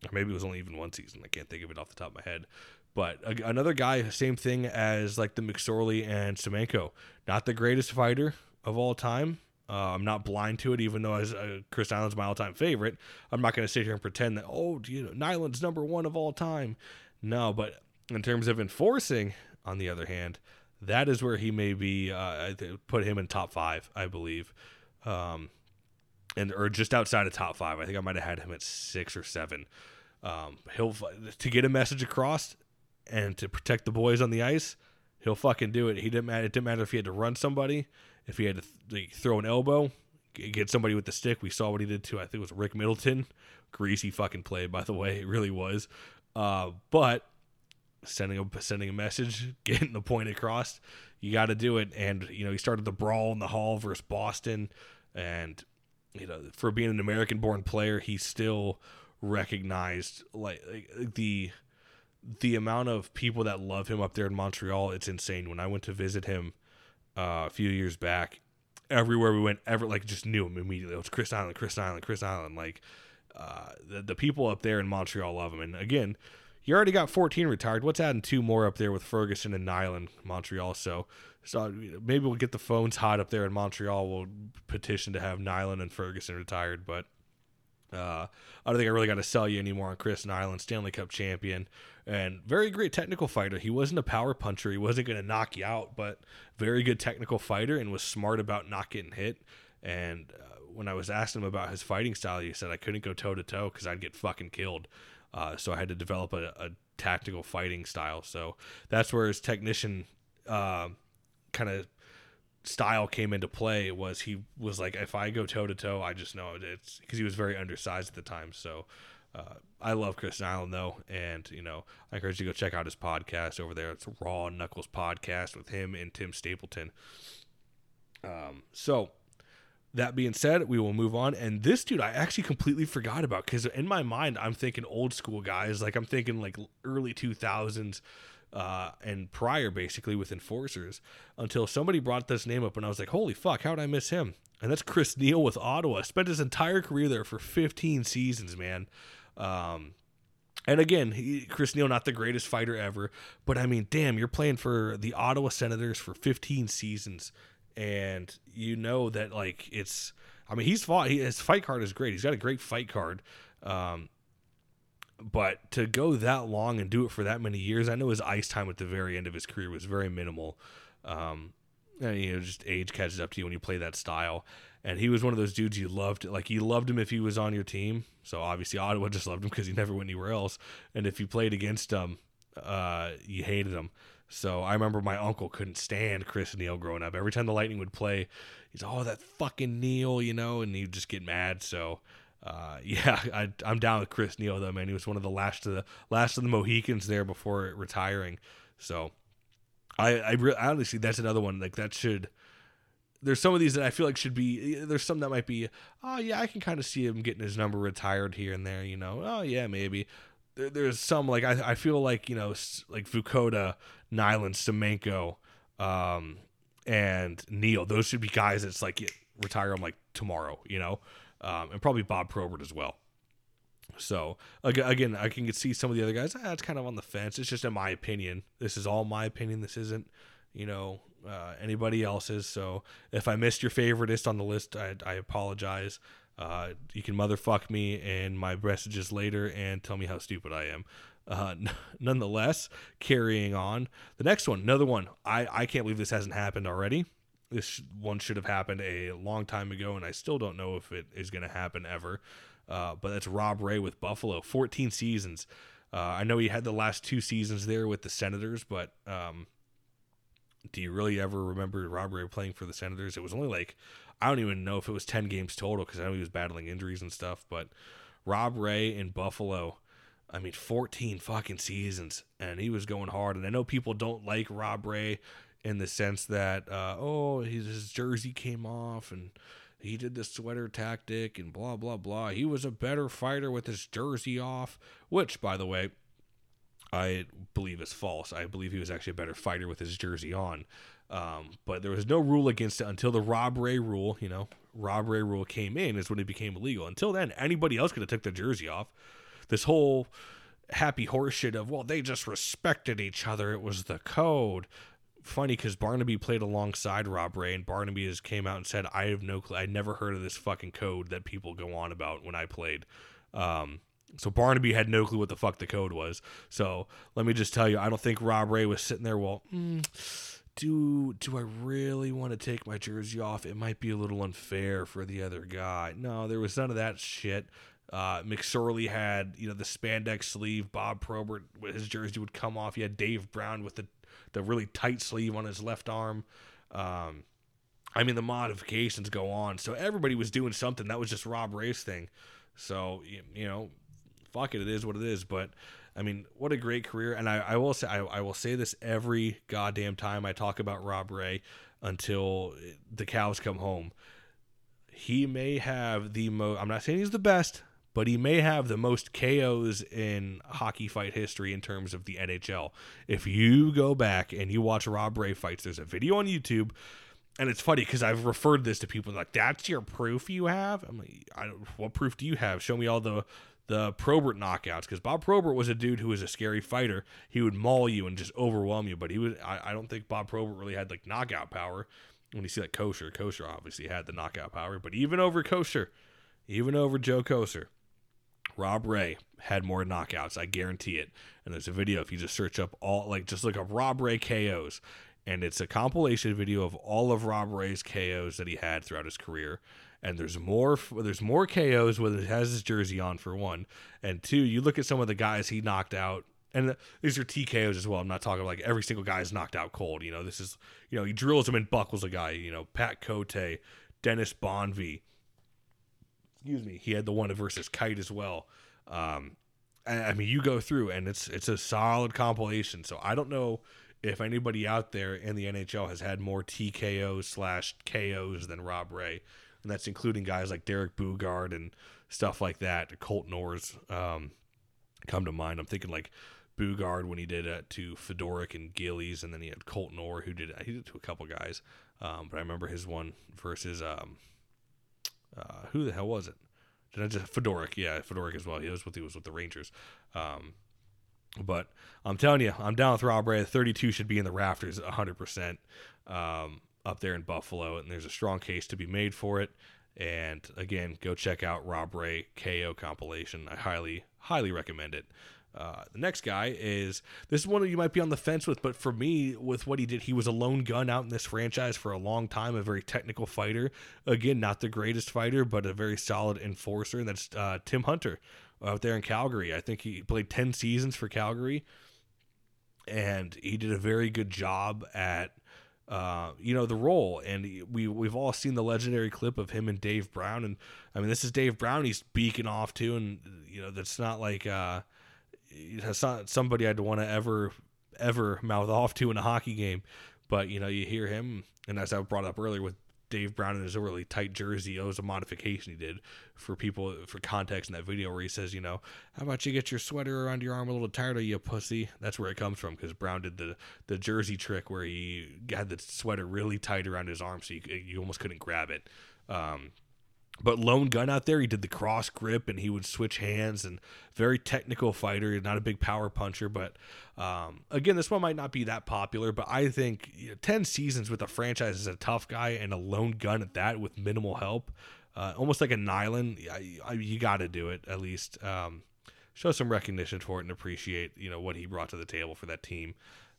or maybe it was only even one season. I can't think of it off the top of my head. But another guy, same thing as like the McSorley and Semenko, not the greatest fighter, of all time. Uh, I'm not blind to it, even though as, uh, Chris Nilan's my all-time favorite. I'm not going to sit here and pretend that oh, you know, Nilan's number one of all time. No, but in terms of enforcing, on the other hand, that is where he may be. Uh, put him in top five, I believe, um, and or just outside of top five. I think I might have had him at six or seven. Um, he'll to get a message across and to protect the boys on the ice. He'll fucking do it. He didn't matter. It didn't matter if he had to run somebody if he had to th- throw an elbow, get somebody with the stick. We saw what he did to I think it was Rick Middleton. Greasy fucking play, by the way, it really was. Uh, but sending a sending a message, getting the point across, you got to do it. And you know, he started the brawl in the hall versus Boston, and you know, for being an American-born player, he still recognized like, like the the amount of people that love him up there in Montreal. It's insane. When I went to visit him uh, a few years back. Everywhere we went, ever like just knew him immediately. It was Chris Nilan, Chris Nilan, Chris Nilan. Like uh, the the people up there in Montreal love him. And again, you already got 14 retired. What's adding two more up there with Ferguson and Nilan, Montreal? So, so maybe we'll get the phones hot up there in Montreal. We'll petition to have Nilan and Ferguson retired. But uh, I don't think I really got to sell you anymore on Chris Nilan, Stanley Cup champion, and very great technical fighter. He wasn't a power puncher. He wasn't going to knock you out, but very good technical fighter and was smart about not getting hit. And uh, when I was asking him about his fighting style, he said I couldn't go toe to toe because I'd get fucking killed. Uh, so I had to develop a, a, tactical fighting style. So that's where his technician uh, kind of style came into play. Was he was like, if I go toe to toe, I just know it's because he was very undersized at the time. So uh, I love Chris Nilan though, and you know I encourage you to go check out his podcast over there. It's Raw Knuckles podcast with him and Tim Stapleton. Um, so that being said, we will move on. And this dude, I actually completely forgot about because in my mind, I'm thinking old school guys. Like I'm thinking like early 2000s uh, and prior, basically with enforcers. Until somebody brought this name up, and I was like, "Holy fuck! How did I miss him?" And that's Chris Neil with Ottawa. Spent his entire career there for 15 seasons, man. Um, and again, he, Chris Neil, not the greatest fighter ever, but I mean, damn, you're playing for the Ottawa Senators for 15 seasons, and you know that like it's. I mean, he's fought. He, his fight card is great. He's got a great fight card. Um, but to go that long and do it for that many years, I know his ice time at the very end of his career was very minimal. Um, and, you know, just age catches up to you when you play that style and he was one of those dudes you loved. Like you loved him if he was on your team. So obviously Ottawa just loved him because he never went anywhere else. And if you played against him, uh, you hated him. So I remember my uncle couldn't stand Chris Neil growing up. Every time the Lightning would play, he's oh that fucking Neil, you know, and he'd just get mad. So uh, yeah, I, am down with Chris Neil though, man. He was one of the last of the last of the Mohicans there before retiring. So I I, re- honestly that's another one like that should there's some of these that I feel like should be. There's some that might be. Oh yeah, I can kind of see him getting his number retired here and there. You know. Oh yeah, maybe. There, there's some like I, I feel like you know like Vukota, Nilan, Semenko, um, and Neil. Those should be guys that's like retire them like tomorrow. You know, um, and probably Bob Probert as well. So again, I can see some of the other guys. Ah, it's kind of on the fence. It's just in my opinion. This is all my opinion. This isn't, you know, uh, anybody else's. So if I missed your favoriteist on the list, I, I apologize. Uh, you can motherfuck me and my messages later and tell me how stupid I am. Uh, n- nonetheless, carrying on. The next one, another one. I, I can't believe this hasn't happened already. This one should have happened a long time ago, and I still don't know if it is going to happen ever. Uh, but that's Rob Ray with Buffalo, 14 seasons. Uh, I know he had the last two seasons there with the Senators, but um, do you really ever remember Rob Ray playing for the Senators? It was only like I don't even know if it was ten games total because I know he was battling injuries and stuff. But Rob Ray in Buffalo, I mean, fourteen fucking seasons, and he was going hard. And I know people don't like Rob Ray in the sense that uh, oh his, his jersey came off and he did the sweater tactic and blah blah blah. He was a better fighter with his jersey off, which by the way I believe is false. I believe he was actually a better fighter with his jersey on. Um, but there was no rule against it until the Rob Ray rule, you know, Rob Ray rule came in is when it became illegal. Until then, anybody else could have took their jersey off. This whole happy horseshit of, well, they just respected each other. It was the code. Funny because Barnaby played alongside Rob Ray, and Barnaby has came out and said, "I have no clue. I never heard of this fucking code that people go on about when I played." Um, so Barnaby had no clue what the fuck the code was. So let me just tell you, I don't think Rob Ray was sitting there. Well, mm, do do I really want to take my jersey off? It might be a little unfair for the other guy. No, there was none of that shit. Uh, McSorley had you know the spandex sleeve. Bob Probert, his jersey would come off. He had Dave Brown with the the really tight sleeve on his left arm. Um, I mean the modifications go on. So everybody was doing something. That was just Rob Ray's thing. So you, you know, fuck it, it is what it is. But I mean, what a great career. And I, I will say I, I will say this every goddamn time I talk about Rob Ray until the cows come home. He may have the most. I'm not saying he's the best, but he may have the most KOs in hockey fight history in terms of the NHL. If you go back and you watch Rob Ray fights, there's a video on YouTube, and it's funny because I've referred this to people like, "That's your proof you have." I'm like, I don't, "What proof do you have? Show me all the the Probert knockouts." Because Bob Probert was a dude who was a scary fighter. He would maul you and just overwhelm you, but he would. I, I don't think Bob Probert really had like knockout power. When you see like Kocur, Kocur obviously had the knockout power, but even over Kocur, even over Joe Kocur, Rob Ray had more knockouts. I guarantee it. And there's a video if you just search up all like just look up Rob Ray KOs, and it's a compilation video of all of Rob Ray's KOs that he had throughout his career. And there's more there's more KOs when it has his jersey on for one, and two. You look at some of the guys he knocked out. And these are TKOs as well. I'm not talking like every single guy is knocked out cold. You know, this is, you know, he drills him and buckles a guy. You know, Pat Cote, Dennis Bonvie, excuse me, he had the one versus Kyte as well. Um, I, I mean, you go through and it's it's a solid compilation. So I don't know if anybody out there in the NHL has had more TKOs slash KOs than Rob Ray, and that's including guys like Derek Boogaard and stuff like that. Colton Orr's um, come to mind. I'm thinking like Boogaard when he did it to Fedoruk and Gillies, and then he had Colton Orr who did it. He did it to a couple guys, um, but I remember his one versus um, uh, who the hell was it? Did I just Fedoruk? Yeah, Fedoruk as well. He was with he was with the Rangers. Um, but I'm telling you, I'm down with Rob Ray. 32 should be in the rafters 100% um, up there in Buffalo, and there's a strong case to be made for it. And again, go check out Rob Ray KO compilation. I highly, highly recommend it. Uh, the next guy is this is one that you might be on the fence with, but for me, with what he did, he was a lone gun out in this franchise for a long time, a very technical fighter. Again, not the greatest fighter, but a very solid enforcer. And that's uh, Tim Hunter out there in Calgary. I think he played 10 seasons for Calgary, and he did a very good job at. Uh, you know the role, and we we've all seen the legendary clip of him and Dave Brown, and I mean this is Dave Brown he's beaking off to, and you know that's not like uh, it's not somebody I'd want to ever ever mouth off to in a hockey game. But you know, you hear him, and as I brought up earlier with Dave Brown in his really tight jersey, it was a modification he did for people for context in that video where he says, you know, how about you get your sweater around your arm a little tighter, you pussy? That's where it comes from because Brown did the the jersey trick where he had the sweater really tight around his arm so you you almost couldn't grab it. Um, but lone gun out there he did the cross grip and he would switch hands and very technical fighter not a big power puncher but um, again this one might not be that popular but i think you know, 10 seasons with a franchise as a tough guy and a lone gun at that with minimal help uh, almost like a Nilan, I, I, you got to do it at least um, show some recognition for it and appreciate you know what he brought to the table for that team.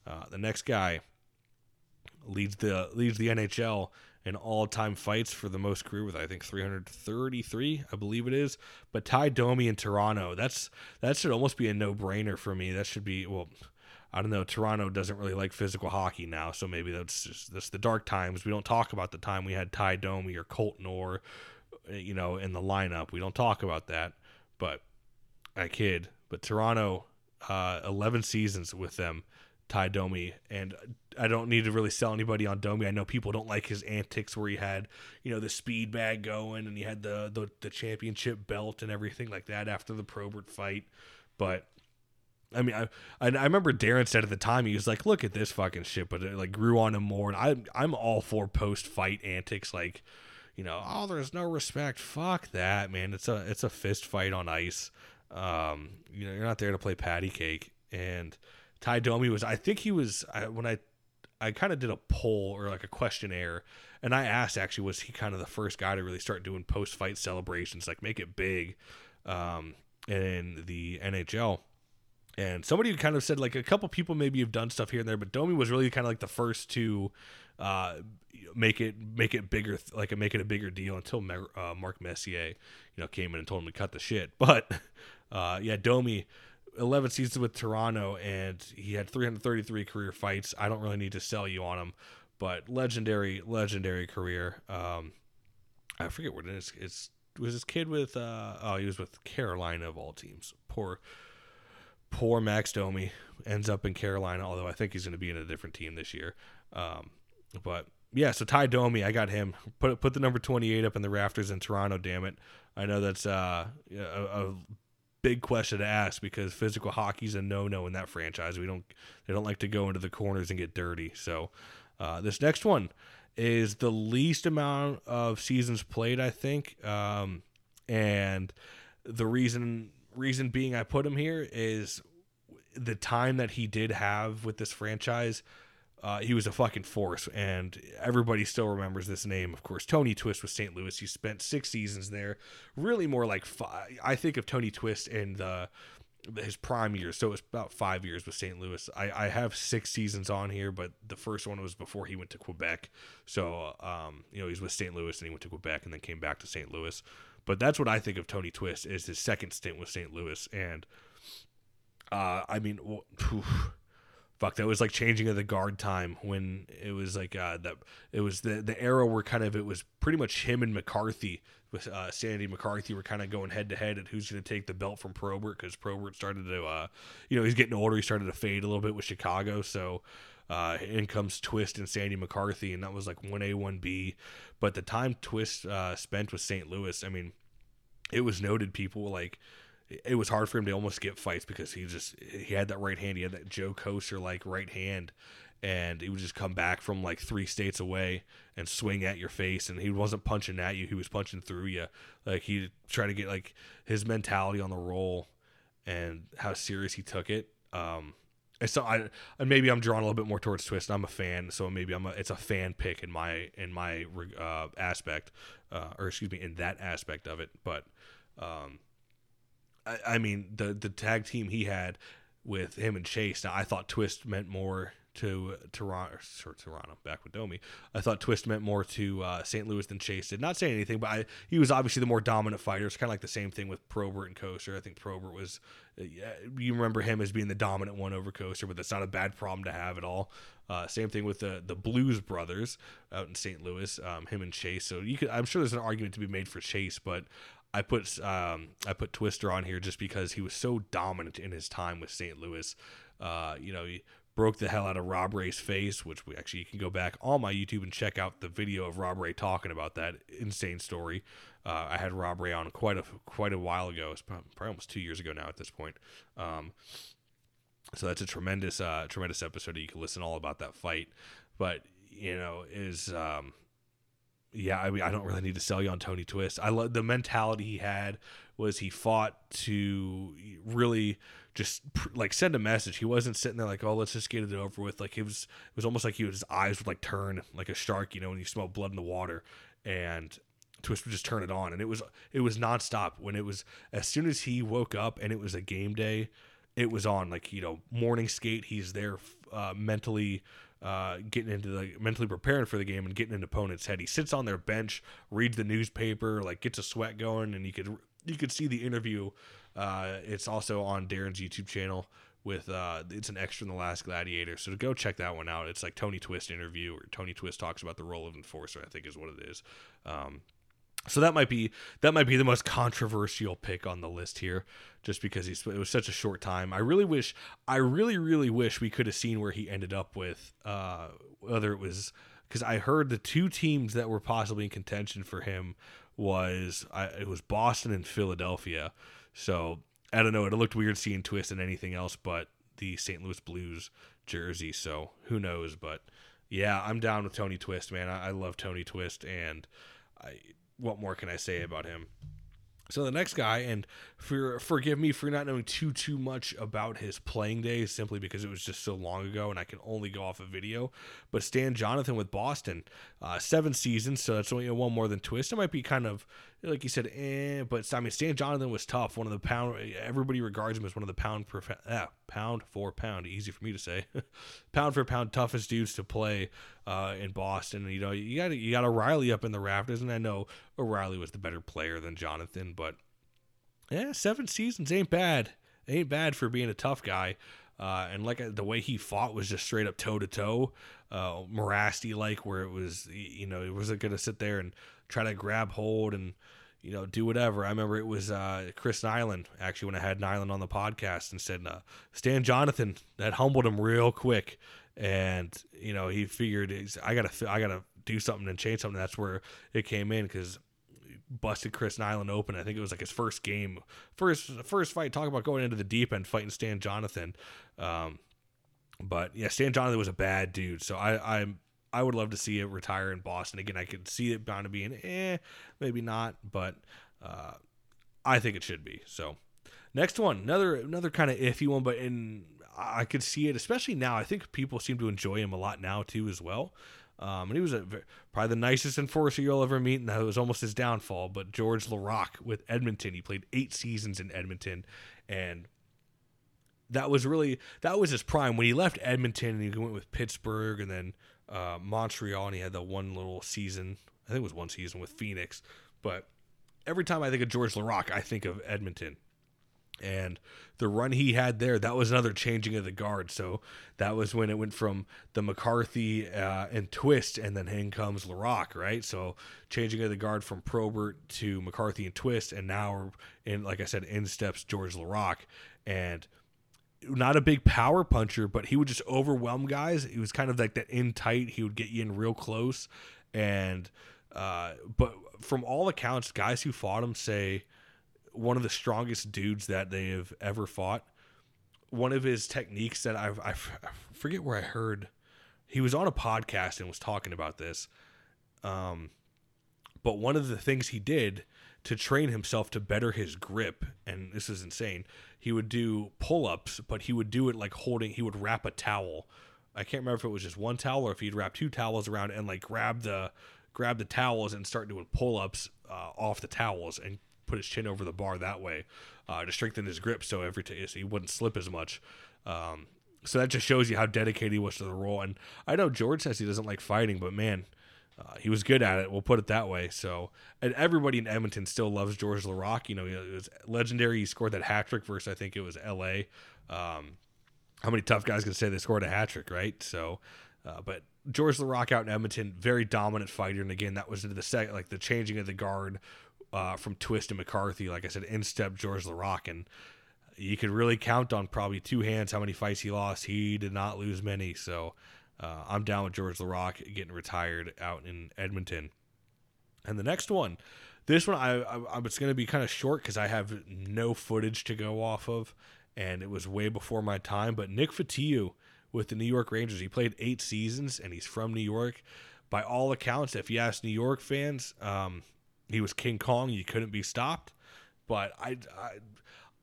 Uh, the next guy leads the leads the nhl in all-time fights for the most career with I think 333, I believe it is. But Ty Domi in Toronto, that's that should almost be a no-brainer for me. That should be well, I don't know. Toronto doesn't really like physical hockey now, so maybe that's just that's the dark times. We don't talk about the time we had Ty Domi or Colton Orr, you know, in the lineup. We don't talk about that. But I kid. But Toronto, uh, 11 seasons with them Ty Domi, and I don't need to really sell anybody on Domi. I know people don't like his antics where he had, you know, the speed bag going and he had the the, the championship belt and everything like that after the Probert fight. But I mean, I, I remember Darren said at the time he was like, "Look at this fucking shit," but it like grew on him more. And I I'm all for post fight antics, like, you know, oh, there's no respect. Fuck that, man. It's a it's a fist fight on ice. Um, you know, you're not there to play patty cake and Ty Domi was, I think he was, I, when I, I kind of did a poll or like a questionnaire, and I asked actually was he kind of the first guy to really start doing post fight celebrations, like make it big, um, in the NHL. And somebody kind of said like a couple people maybe have done stuff here and there, but Domi was really kind of like the first to uh, make it make it bigger, like make it a bigger deal until uh, Mark Messier, you know, came in and told him to cut the shit. But uh, yeah, Domi 11 seasons with Toronto, and he had 333 career fights. I don't really need to sell you on him, but legendary, legendary career. Um, I forget what it is. It's was this kid with uh oh he was with Carolina of all teams. Poor, poor Max Domi ends up in Carolina. Although I think he's going to be in a different team this year. Um, but yeah, so Ty Domi, I got him. Put put the number 28 up in the rafters in Toronto. Damn it, I know that's uh, a, a big question to ask because physical hockey's a no-no in that franchise. We don't they don't like to go into the corners and get dirty. So uh, this next one is the least amount of seasons played, I think, um, and the reason reason being I put him here is the time that he did have with this franchise uh, he was a fucking force, and everybody still remembers this name. Of course, Tony Twist with St. Louis. He spent six seasons there. Really, more like five. I think of Tony Twist in the his prime years. So it was about five years with St. Louis. I, I have six seasons on here, but the first one was before he went to Quebec. So um, you know, he's with St. Louis and he went to Quebec and then came back to St. Louis. But that's what I think of Tony Twist is his second stint with St. Louis, and uh, I mean. Well, fuck that was like changing of the guard time when it was like uh that it was the the era where kind of it was pretty much him and McCarthy with uh Sandy McCarthy were kind of going head to head at who's going to take the belt from Probert because Probert started to uh you know he's getting older he started to fade a little bit with Chicago so uh in comes Twist and Sandy McCarthy and that was like 1A 1B but the time Twist uh spent with St. Louis I mean it was noted people like it was hard for him to almost get fights because he just he had that right hand. He had that Joe Kocur like right hand, and he would just come back from like three states away and swing at your face. And he wasn't punching at you; he was punching through you. Like he tried to get like his mentality on the roll and how serious he took it. Um, and so I and maybe I'm drawn a little bit more towards Twist. I'm a fan, so maybe I'm a it's a fan pick in my in my uh, aspect, uh, or excuse me, in that aspect of it. But um, I, I mean, the the tag team he had with him and Chase. Now, I thought Twist meant more to Toronto, or Toronto, back with Domi. I thought Twist meant more to uh, St. Louis than Chase did. Not saying anything, but I, he was obviously the more dominant fighter. It's kind of like the same thing with Probert and Kocur. I think Probert was, uh, you remember him as being the dominant one over Kocur, but that's not a bad problem to have at all. Uh, same thing with the the Blues brothers out in St. Louis, um, him and Chase. So you could, I'm sure there's an argument to be made for Chase, but I put um, I put Twister on here just because he was so dominant in his time with St. Louis. Uh, you know, he broke the hell out of Rob Ray's face, which we actually you can go back on my YouTube and check out the video of Rob Ray talking about that insane story. Uh, I had Rob Ray on quite a quite a while ago. It's probably almost two years ago now at this point. Um, so that's a tremendous uh, tremendous episode. You can listen all about that fight. But you know, is um, yeah, I mean, I don't really need to sell you on Tony Twist. I love the mentality he had was he fought to really just like send a message. He wasn't sitting there like, oh, let's just get it over with. Like it was, it was almost like he was, his eyes would like turn like a shark, you know, when you smell blood in the water, and Twist would just turn it on, and it was it was nonstop. When it was as soon as he woke up and it was a game day, it was on. Like you know, morning skate. He's there uh, mentally uh, getting into the mentally preparing for the game and getting an opponent's head. He sits on their bench, reads the newspaper, like gets a sweat going, and you could you could see the interview. Uh, it's also on Darren's YouTube channel with uh, it's an extra in the Last Gladiator. So go check that one out. It's like Tony Twist interview or Tony Twist talks about the role of enforcer. I think is what it is. Um, so that might be that might be the most controversial pick on the list here, just because he's it was such a short time. I really wish, I really really wish we could have seen where he ended up with, uh, whether it was because I heard the two teams that were possibly in contention for him was I, it was Boston and Philadelphia. So I don't know. It looked weird seeing Twist and anything else but the St. Louis Blues jersey. So who knows? But yeah, I'm down with Tony Twist, man. I, I love Tony Twist and I what more can I say about him? So the next guy, and for forgive me for not knowing too too much about his playing days, simply because it was just so long ago, and I can only go off a of video. But Stan Jonathan with Boston, uh, seven seasons, so that's only one more than Twist. It might be kind of like you said, eh, but I mean Stan Jonathan was tough. One of the pound, everybody regards him as one of the pound for ah, pound for pound, easy for me to say, pound for pound toughest dudes to play uh, in Boston. You know, you got you got O'Reilly up in the rafters, and I know O'Reilly was the better player than Jonathan, but yeah, seven seasons ain't bad. Ain't bad for being a tough guy. Uh, and like the way he fought was just straight up toe to toe, Mirasty like, where it was, you know, it wasn't going to sit there and try to grab hold and, you know, do whatever. I remember it was uh, Chris Nilan, actually, when I had Nilan on the podcast and said, uh, Stan Jonathan, that humbled him real quick. And, you know, he figured, I got to, I got to do something and change something. That's where it came in because busted Chris Nilan open. I think it was like his first game, first first fight. Talk about going into the deep end, fighting Stan Jonathan. Um, but yeah, Stan Jonathan was a bad dude. So I I I would love to see it retire in Boston again. I could see it bound to be an eh, maybe not, but uh, I think it should be. So next one, another another kind of iffy one, but in I could see it, especially now. I think people seem to enjoy him a lot now too, as well. Um, and he was a, probably the nicest enforcer you'll ever meet, and that was almost his downfall. But George Laraque with Edmonton, he played eight seasons in Edmonton, and that was really that was his prime when he left Edmonton and he went with Pittsburgh and then uh, Montreal, and he had the one little season. I think it was one season with Phoenix, but every time I think of George Laraque, I think of Edmonton. And the run he had there, that was another changing of the guard. So that was when it went from the McCarthy uh, and Twist, and then in comes Laraque, right? So changing of the guard from Probert to McCarthy and Twist, and now in, like I said, in steps George Laraque, and not a big power puncher, but he would just overwhelm guys. He was kind of like that in tight. He would get you in real close, and uh, but from all accounts, guys who fought him say one of the strongest dudes that they have ever fought. One of his techniques that I've, I forget where I heard he was on a podcast and was talking about this. Um, but one of the things he did to train himself to better his grip, and this is insane, he would do pull ups, but he would do it like holding, he would wrap a towel. I can't remember if it was just one towel or if he'd wrap two towels around and like grab the grab the towels and start doing pull ups uh, off the towels and put his chin over the bar that way uh, to strengthen his grip so every t- he wouldn't slip as much. Um, so that just shows you how dedicated he was to the role. And I know George says he doesn't like fighting, but man, uh, he was good at it. We'll put it that way. So, and everybody in Edmonton still loves George Laraque. You know, it was legendary. He scored that hat trick versus I think it was L.A. Um, how many tough guys can say they scored a hat trick, right? So, uh, but George Laraque out in Edmonton, very dominant fighter, and again, that was the second, like the changing of the guard uh, from Twist and McCarthy. Like I said, in step George Laraque, and you could really count on probably two hands how many fights he lost. He did not lose many, so uh, I'm down with George Laraque getting retired out in Edmonton. And the next one, this one I, I, I it's going to be kind of short because I have no footage to go off of, and it was way before my time. But Nick Fotiu with the New York Rangers, he played eight seasons, and he's from New York. By all accounts, if you ask New York fans, um, he was King Kong. You couldn't be stopped. But I, I,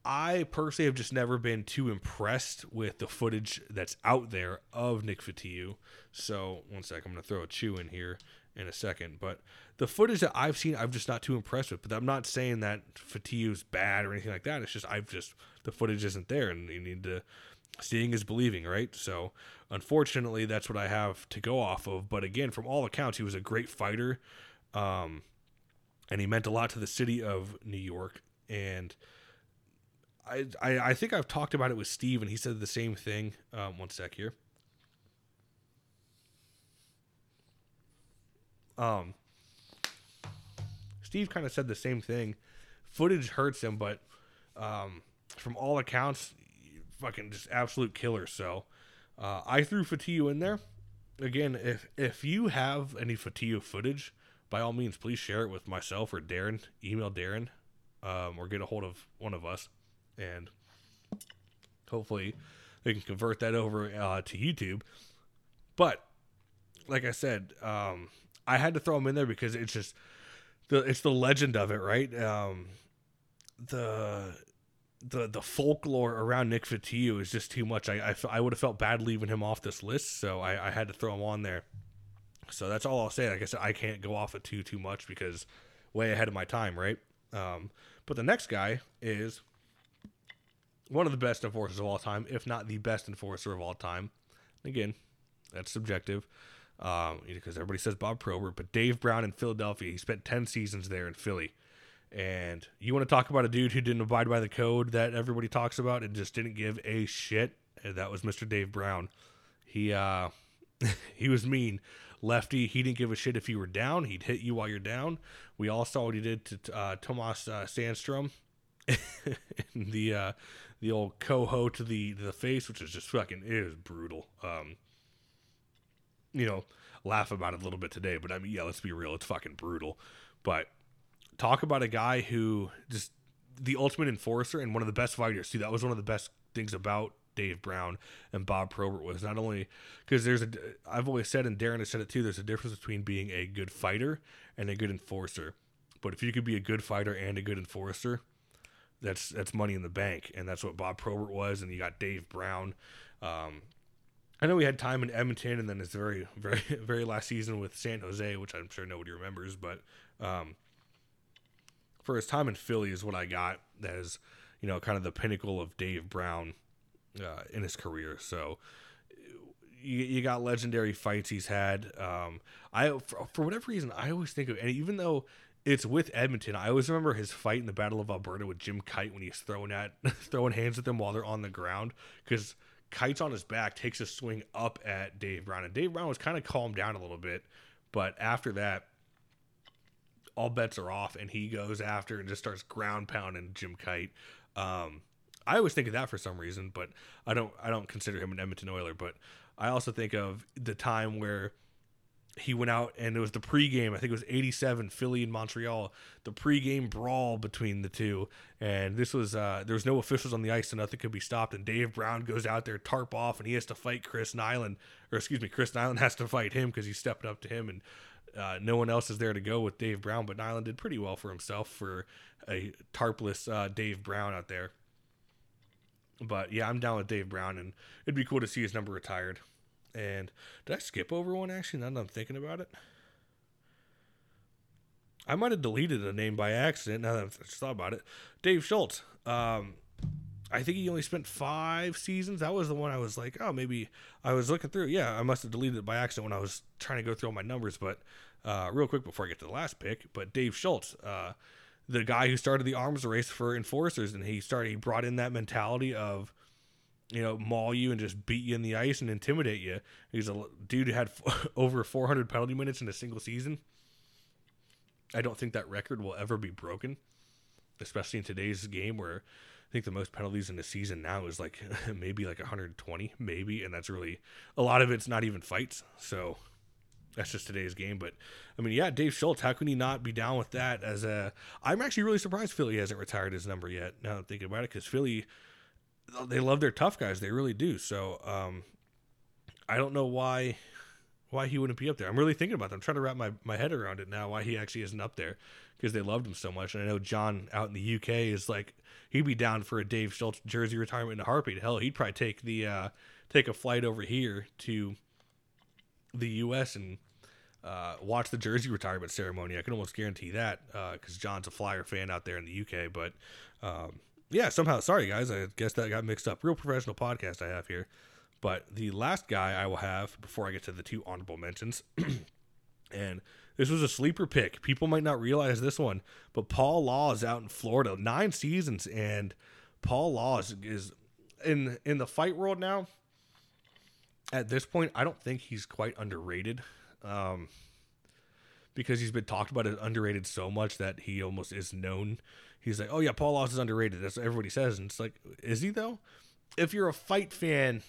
I personally have just never been too impressed with the footage that's out there of Nick Fotiu. So one sec, I'm gonna throw a chew in here in a second. But the footage that I've seen, I'm just not too impressed with. But I'm not saying that Fotiu's bad or anything like that. It's just I've just the footage isn't there, and you need to seeing is believing, right? So unfortunately, that's what I have to go off of. But again, from all accounts, he was a great fighter. Um, and he meant a lot to the city of New York. And I, I, I think I've talked about it with Steve, and he said the same thing. Um, one sec here. Um, Steve kind of said the same thing. Footage hurts him, but um, from all accounts, fucking just absolute killer. So uh, I threw Fotiu in there. Again, if if you have any Fotiu footage, by all means, please share it with myself or Darren. Email Darren um, or get a hold of one of us, and hopefully they can convert that over uh, to YouTube. But like I said, um, I had to throw them in there because it's just the it's the legend of it, right? Um, the the the folklore around Nick Fotiu is just too much. I I, I would have felt bad leaving him off this list, so I, I had to throw him on there. So that's all I'll say. Like I said, I can't go off it too too much because way ahead of my time, right? Um, but the next guy is one of the best enforcers of all time, if not the best enforcer of all time. Again, that's subjective um, because everybody says Bob Probert, but Dave Brown in Philadelphia, he spent 10 seasons there in Philly. And you want to talk about a dude who didn't abide by the code that everybody talks about and just didn't give a shit? That was Mr. Dave Brown. He uh, he was mean. Lefty, he didn't give a shit if you were down. He'd hit you while you're down. We all saw what he did to uh, Tomas uh, Sandstrom. the uh, the old coho to the the face, which is just fucking it was brutal. Um, you know, laugh about it a little bit today, but I mean, yeah, let's be real, it's fucking brutal. But talk about a guy who just the ultimate enforcer and one of the best fighters. See, that was one of the best things about Dave Brown and Bob Probert was not only because there's a I've always said and Darren has said it too. There's a difference between being a good fighter and a good enforcer. But if you could be a good fighter and a good enforcer, that's that's money in the bank, and that's what Bob Probert was. And you got Dave Brown. Um, I know we had time in Edmonton, and then his very very very last season with San Jose, which I'm sure nobody remembers. But um, for his time in Philly is what I got as you know kind of the pinnacle of Dave Brown uh, in his career. So you, you got legendary fights he's had. Um, I for, for whatever reason I always think of and even though it's with Edmonton. I always remember his fight in the Battle of Alberta with Jim Kyte when he's throwing at throwing hands at them while they're on the ground because Kyte's on his back takes a swing up at Dave Brown and Dave Brown was kind of calmed down a little bit, but after that, all bets are off and he goes after and just starts ground pounding Jim Kyte. Um, I always think of that for some reason, but I don't I don't consider him an Edmonton Oiler. But I also think of the time where he went out and it was the pregame. I think it was 87 Philly and Montreal. The pregame brawl between the two, and this was uh, there was no officials on the ice, so nothing could be stopped. And Dave Brown goes out there, tarp off, and he has to fight Chris Nilan, or excuse me, Chris Nilan has to fight him because he stepped up to him, and uh, no one else is there to go with Dave Brown. But Nilan did pretty well for himself for a tarpless uh, Dave Brown out there. But yeah, I'm down with Dave Brown, and it'd be cool to see his number retired. And did I skip over one actually? Now that I'm thinking about it, I might have deleted a name by accident. Now that I've just thought about it, Dave Schultz. Um, I think he only spent five seasons. That was the one I was like, oh, maybe I was looking through. Yeah, I must have deleted it by accident when I was trying to go through all my numbers. But uh, real quick before I get to the last pick, but Dave Schultz, uh, the guy who started the arms race for enforcers, and he started, he brought in that mentality of you know, maul you and just beat you in the ice and intimidate you. He's a dude who had over 400 penalty minutes in a single season. I don't think that record will ever be broken, especially in today's game where I think the most penalties in a season now is like maybe like 120, maybe, and that's really a lot of it's not even fights. So that's just today's game. But I mean, yeah, Dave Schultz, how can he not be down with that? As a, I'm actually really surprised Philly hasn't retired his number yet. Now I'm thinking about it, because Philly they love their tough guys. They really do. So um, I don't know why why he wouldn't be up there. I'm really thinking about that. I'm trying to wrap my, my head around it now. Why he actually isn't up there because they loved him so much. And I know John out in the UK is like he'd be down for a Dave Schultz jersey retirement in a heartbeat. Hell, he'd probably take the uh, take a flight over here to the US and uh, watch the jersey retirement ceremony. I can almost guarantee that because uh, John's a Flyer fan out there in the UK. But um, yeah, somehow, sorry guys, I guess that got mixed up. Real professional podcast I have here. But the last guy I will have before I get to the two honorable mentions, and this was a sleeper pick. People might not realize this one, but Paul Laus is out in Florida, nine seasons, and Paul Laus is, is in in the fight world now. At this point, I don't think he's quite underrated. Um, because he's been talked about as underrated so much that he almost is known he's like, oh yeah, Paul Laus is underrated. That's what everybody says, and it's like, is he though? If you're a fight fan,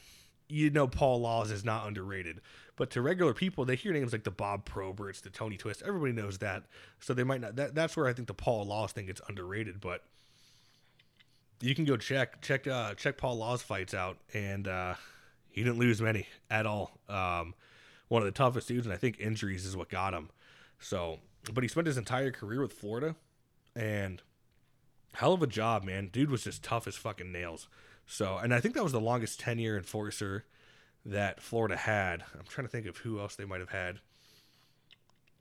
you know Paul Laus is not underrated. But to regular people, they hear names like the Bob Proberts, the Tony Twist. Everybody knows that, so they might not. That, that's where I think the Paul Laus thing gets underrated. But you can go check check uh, check Paul Laus fights out, and uh, he didn't lose many at all. Um, one of the toughest dudes, and I think injuries is what got him. So, but he spent his entire career with Florida, and hell of a job, man. Dude was just tough as fucking nails. So, and I think that was the longest 10 year enforcer that Florida had. I'm trying to think of who else they might have had.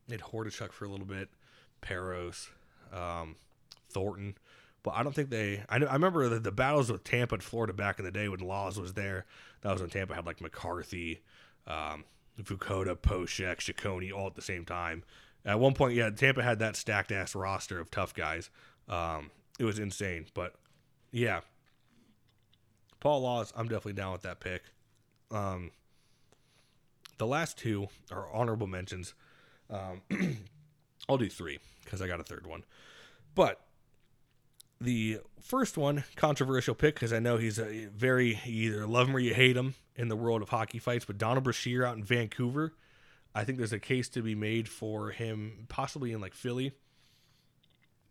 They had Hordichuk for a little bit, Parros, um, Thornton. But I don't think they. I, know, I remember the, the battles with Tampa and Florida back in the day when Laus was there. That was when Tampa had like McCarthy, um, Vukota, Poeschek, Ciccone all at the same time. At one point, yeah, Tampa had that stacked ass roster of tough guys. Um, it was insane. But yeah, Paul Laus, I'm definitely down with that pick. Um, the last two are honorable mentions. Um, I'll do three because I got a third one. But the first one, controversial pick because I know he's a very you either love him or you hate him in the world of hockey fights. But Donald Brashear out in Vancouver, I think there's a case to be made for him, possibly in like Philly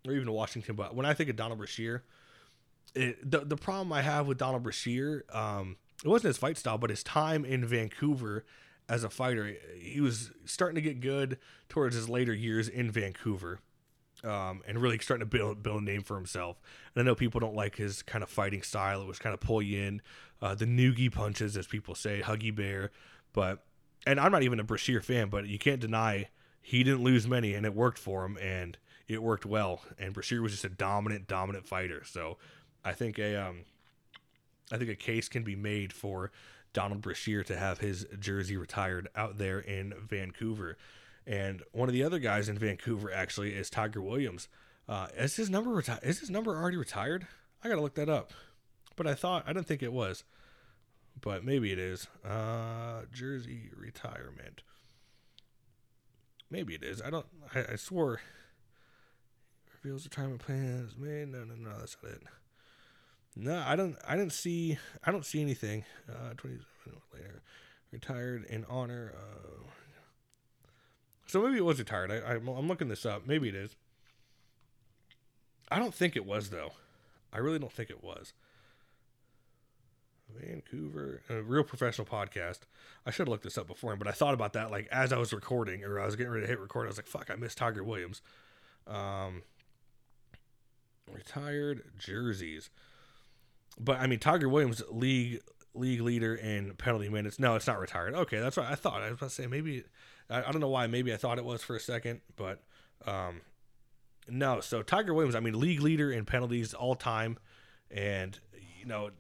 or even Washington. But when I think of Donald Brashear, it, the the problem I have with Donald Brashear, um, it wasn't his fight style, but his time in Vancouver as a fighter. He was starting to get good towards his later years in Vancouver. Um, and really starting to build build a name for himself. And I know people don't like his kind of fighting style. It was kind of pull you in, uh, the noogie punches, as people say, huggy bear. But and I'm not even a Brashear fan, but you can't deny he didn't lose many, and it worked for him, and it worked well. And Brashear was just a dominant, dominant fighter. So I think a um, I think a case can be made for Donald Brashear to have his jersey retired out there in Vancouver. And one of the other guys in Vancouver actually is Tiger Williams. Uh, is his number reti- Is his number already retired? I gotta look that up. But I thought I didn't think it was. But maybe it is. Uh, jersey retirement. Maybe it is. I don't. I, I swore. Reveals retirement plans. Man, no, no, no. That's not it. No, I don't. I didn't see. I don't see anything. Uh, Twenty-seven later, retired in honor. of... so maybe it was retired. I, I, I'm looking this up. Maybe it is. I don't think it was though. I really don't think it was. Vancouver, a real professional podcast. I should have looked this up before, but I thought about that like as I was recording or I was getting ready to hit record. I was like, "Fuck, I missed Tiger Williams." Um, retired jerseys, but I mean Tiger Williams league league leader in penalty minutes. No, it's not retired. Okay, that's what I thought. I was about to say maybe I, I don't know why. Maybe I thought it was for a second, but um, no. So Tiger Williams, I mean, league leader in penalties all time, and you know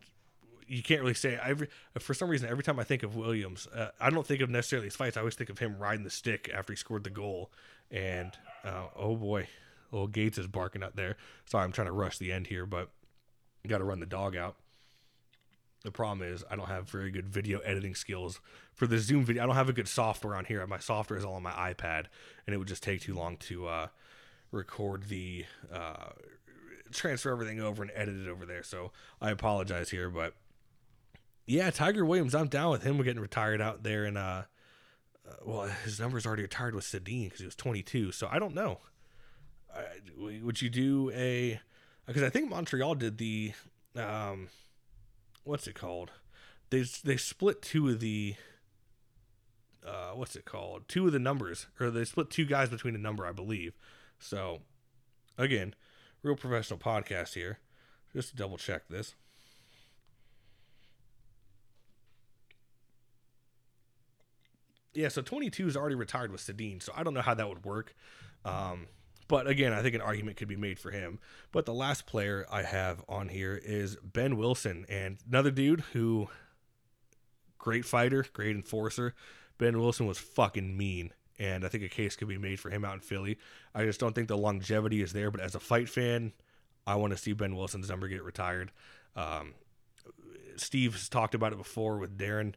you can't really say every for some reason every time I think of Williams, uh, I don't think of necessarily his fights. I always think of him riding the stick after he scored the goal. And uh, oh boy, little Gates is barking out there. Sorry, I'm trying to rush the end here, but got to run the dog out. The problem is I don't have very good video editing skills for the Zoom video. I don't have a good software on here. My software is all on my iPad, and it would just take too long to uh, record the uh, transfer everything over and edit it over there. So I apologize here, but yeah, Tiger Williams, I'm down with him We're getting retired out there. And uh, uh well, his number's already retired with Sedin because he was 22. So I don't know. would you do a? Because I think Montreal did the, um, what's it called? They they split two of the. Uh, what's it called? Two of the numbers, or they split two guys between a number, I believe. So, again, real professional podcast here. Just to double check this. Yeah, so 22 is already retired with Sedin, so I don't know how that would work. Um, but again, I think an argument could be made for him. But the last player I have on here is Behn Wilson, and another dude who, great fighter, great enforcer. Behn Wilson was fucking mean, and I think a case could be made for him out in Philly. I just don't think the longevity is there. But as a fight fan, I want to see Behn Wilson's number get retired. Um, Steve's talked about it before with Darren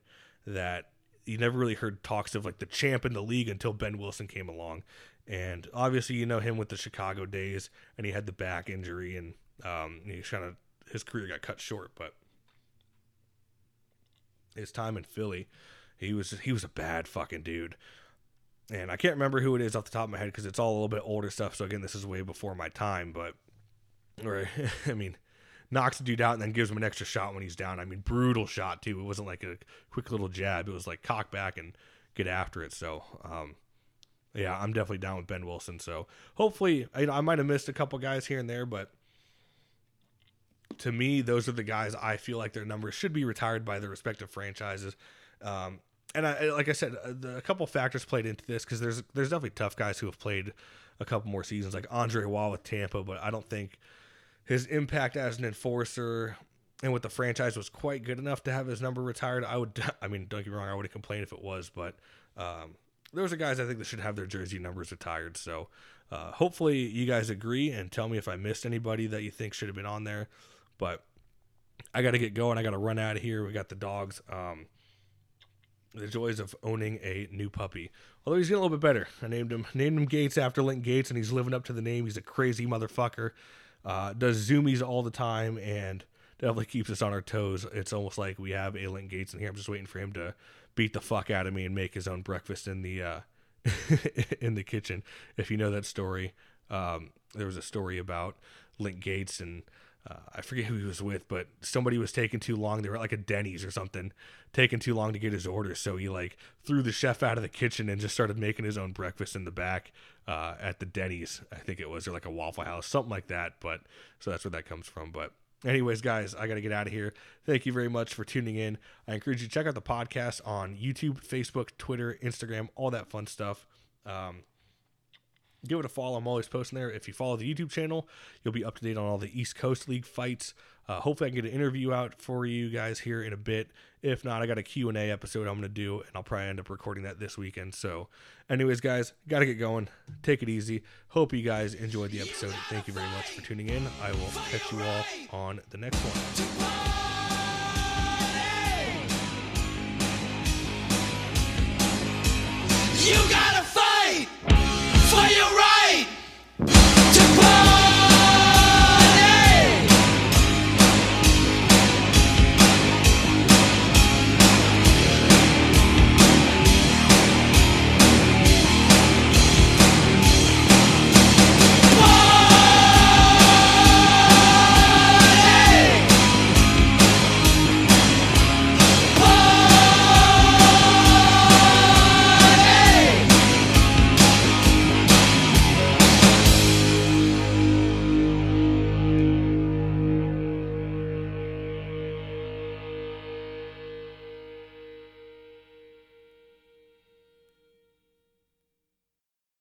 that you never really heard talks of like the champ in the league until Behn Wilson came along. And obviously, you know him with the Chicago days, and he had the back injury, and um, he kind of his career got cut short. But his time in Philly, he was he was a bad fucking dude. And I can't remember who it is off the top of my head because it's all a little bit older stuff. So again, this is way before my time. But or I mean, knocks the dude out and then gives him an extra shot when he's down. I mean, brutal shot too. It wasn't like a quick little jab. It was like cock back and get after it. So, um, yeah, I'm definitely down with Behn Wilson. So hopefully, you know, I might have missed a couple guys here and there, but to me, those are the guys I feel like their numbers should be retired by their respective franchises. Um, and I, like I said, uh, a couple factors played into this because there's there's definitely tough guys who have played a couple more seasons, like Andre Wall with Tampa, but I don't think his impact as an enforcer and with the franchise was quite good enough to have his number retired. I would, I mean, don't get me wrong, I would have complained if it was, but um, those are guys I think that should have their jersey numbers retired. So uh, hopefully you guys agree and tell me if I missed anybody that you think should have been on there. But I got to get going. I got to run out of here. We got the dogs. Um, the joys of owning a new puppy. Although he's getting a little bit better. I named him named him Gates after Link Gaetz, and he's living up to the name. He's a crazy motherfucker. Uh, does zoomies all the time and definitely keeps us on our toes. It's almost like we have a Link Gaetz in here. I'm just waiting for him to beat the fuck out of me and make his own breakfast in the uh, in the kitchen. If you know that story, um, there was a story about Link Gaetz and uh, I forget who he was with, but somebody was taking too long. They were at like a Denny's or something, taking too long to get his order. So he like threw the chef out of the kitchen and just started making his own breakfast in the back uh, at the Denny's. I think it was or like a Waffle House, something like that. But so that's where that comes from. But anyways, guys, I got to get out of here. Thank you very much for tuning in. I encourage you to check out the podcast on YouTube, Facebook, Twitter, Instagram, all that fun stuff. Um, give it a follow. I'm always posting there. If you follow the YouTube channel, you'll be up to date on all the East Coast League fights. Uh, hopefully, I can get an interview out for you guys here in a bit. If not, I got a Q&A episode I'm going to do, and I'll probably end up recording that this weekend. So, anyways, guys, got to get going. Take it easy. Hope you guys enjoyed the episode. Thank you very much for tuning in. I will catch you all on the next one. You got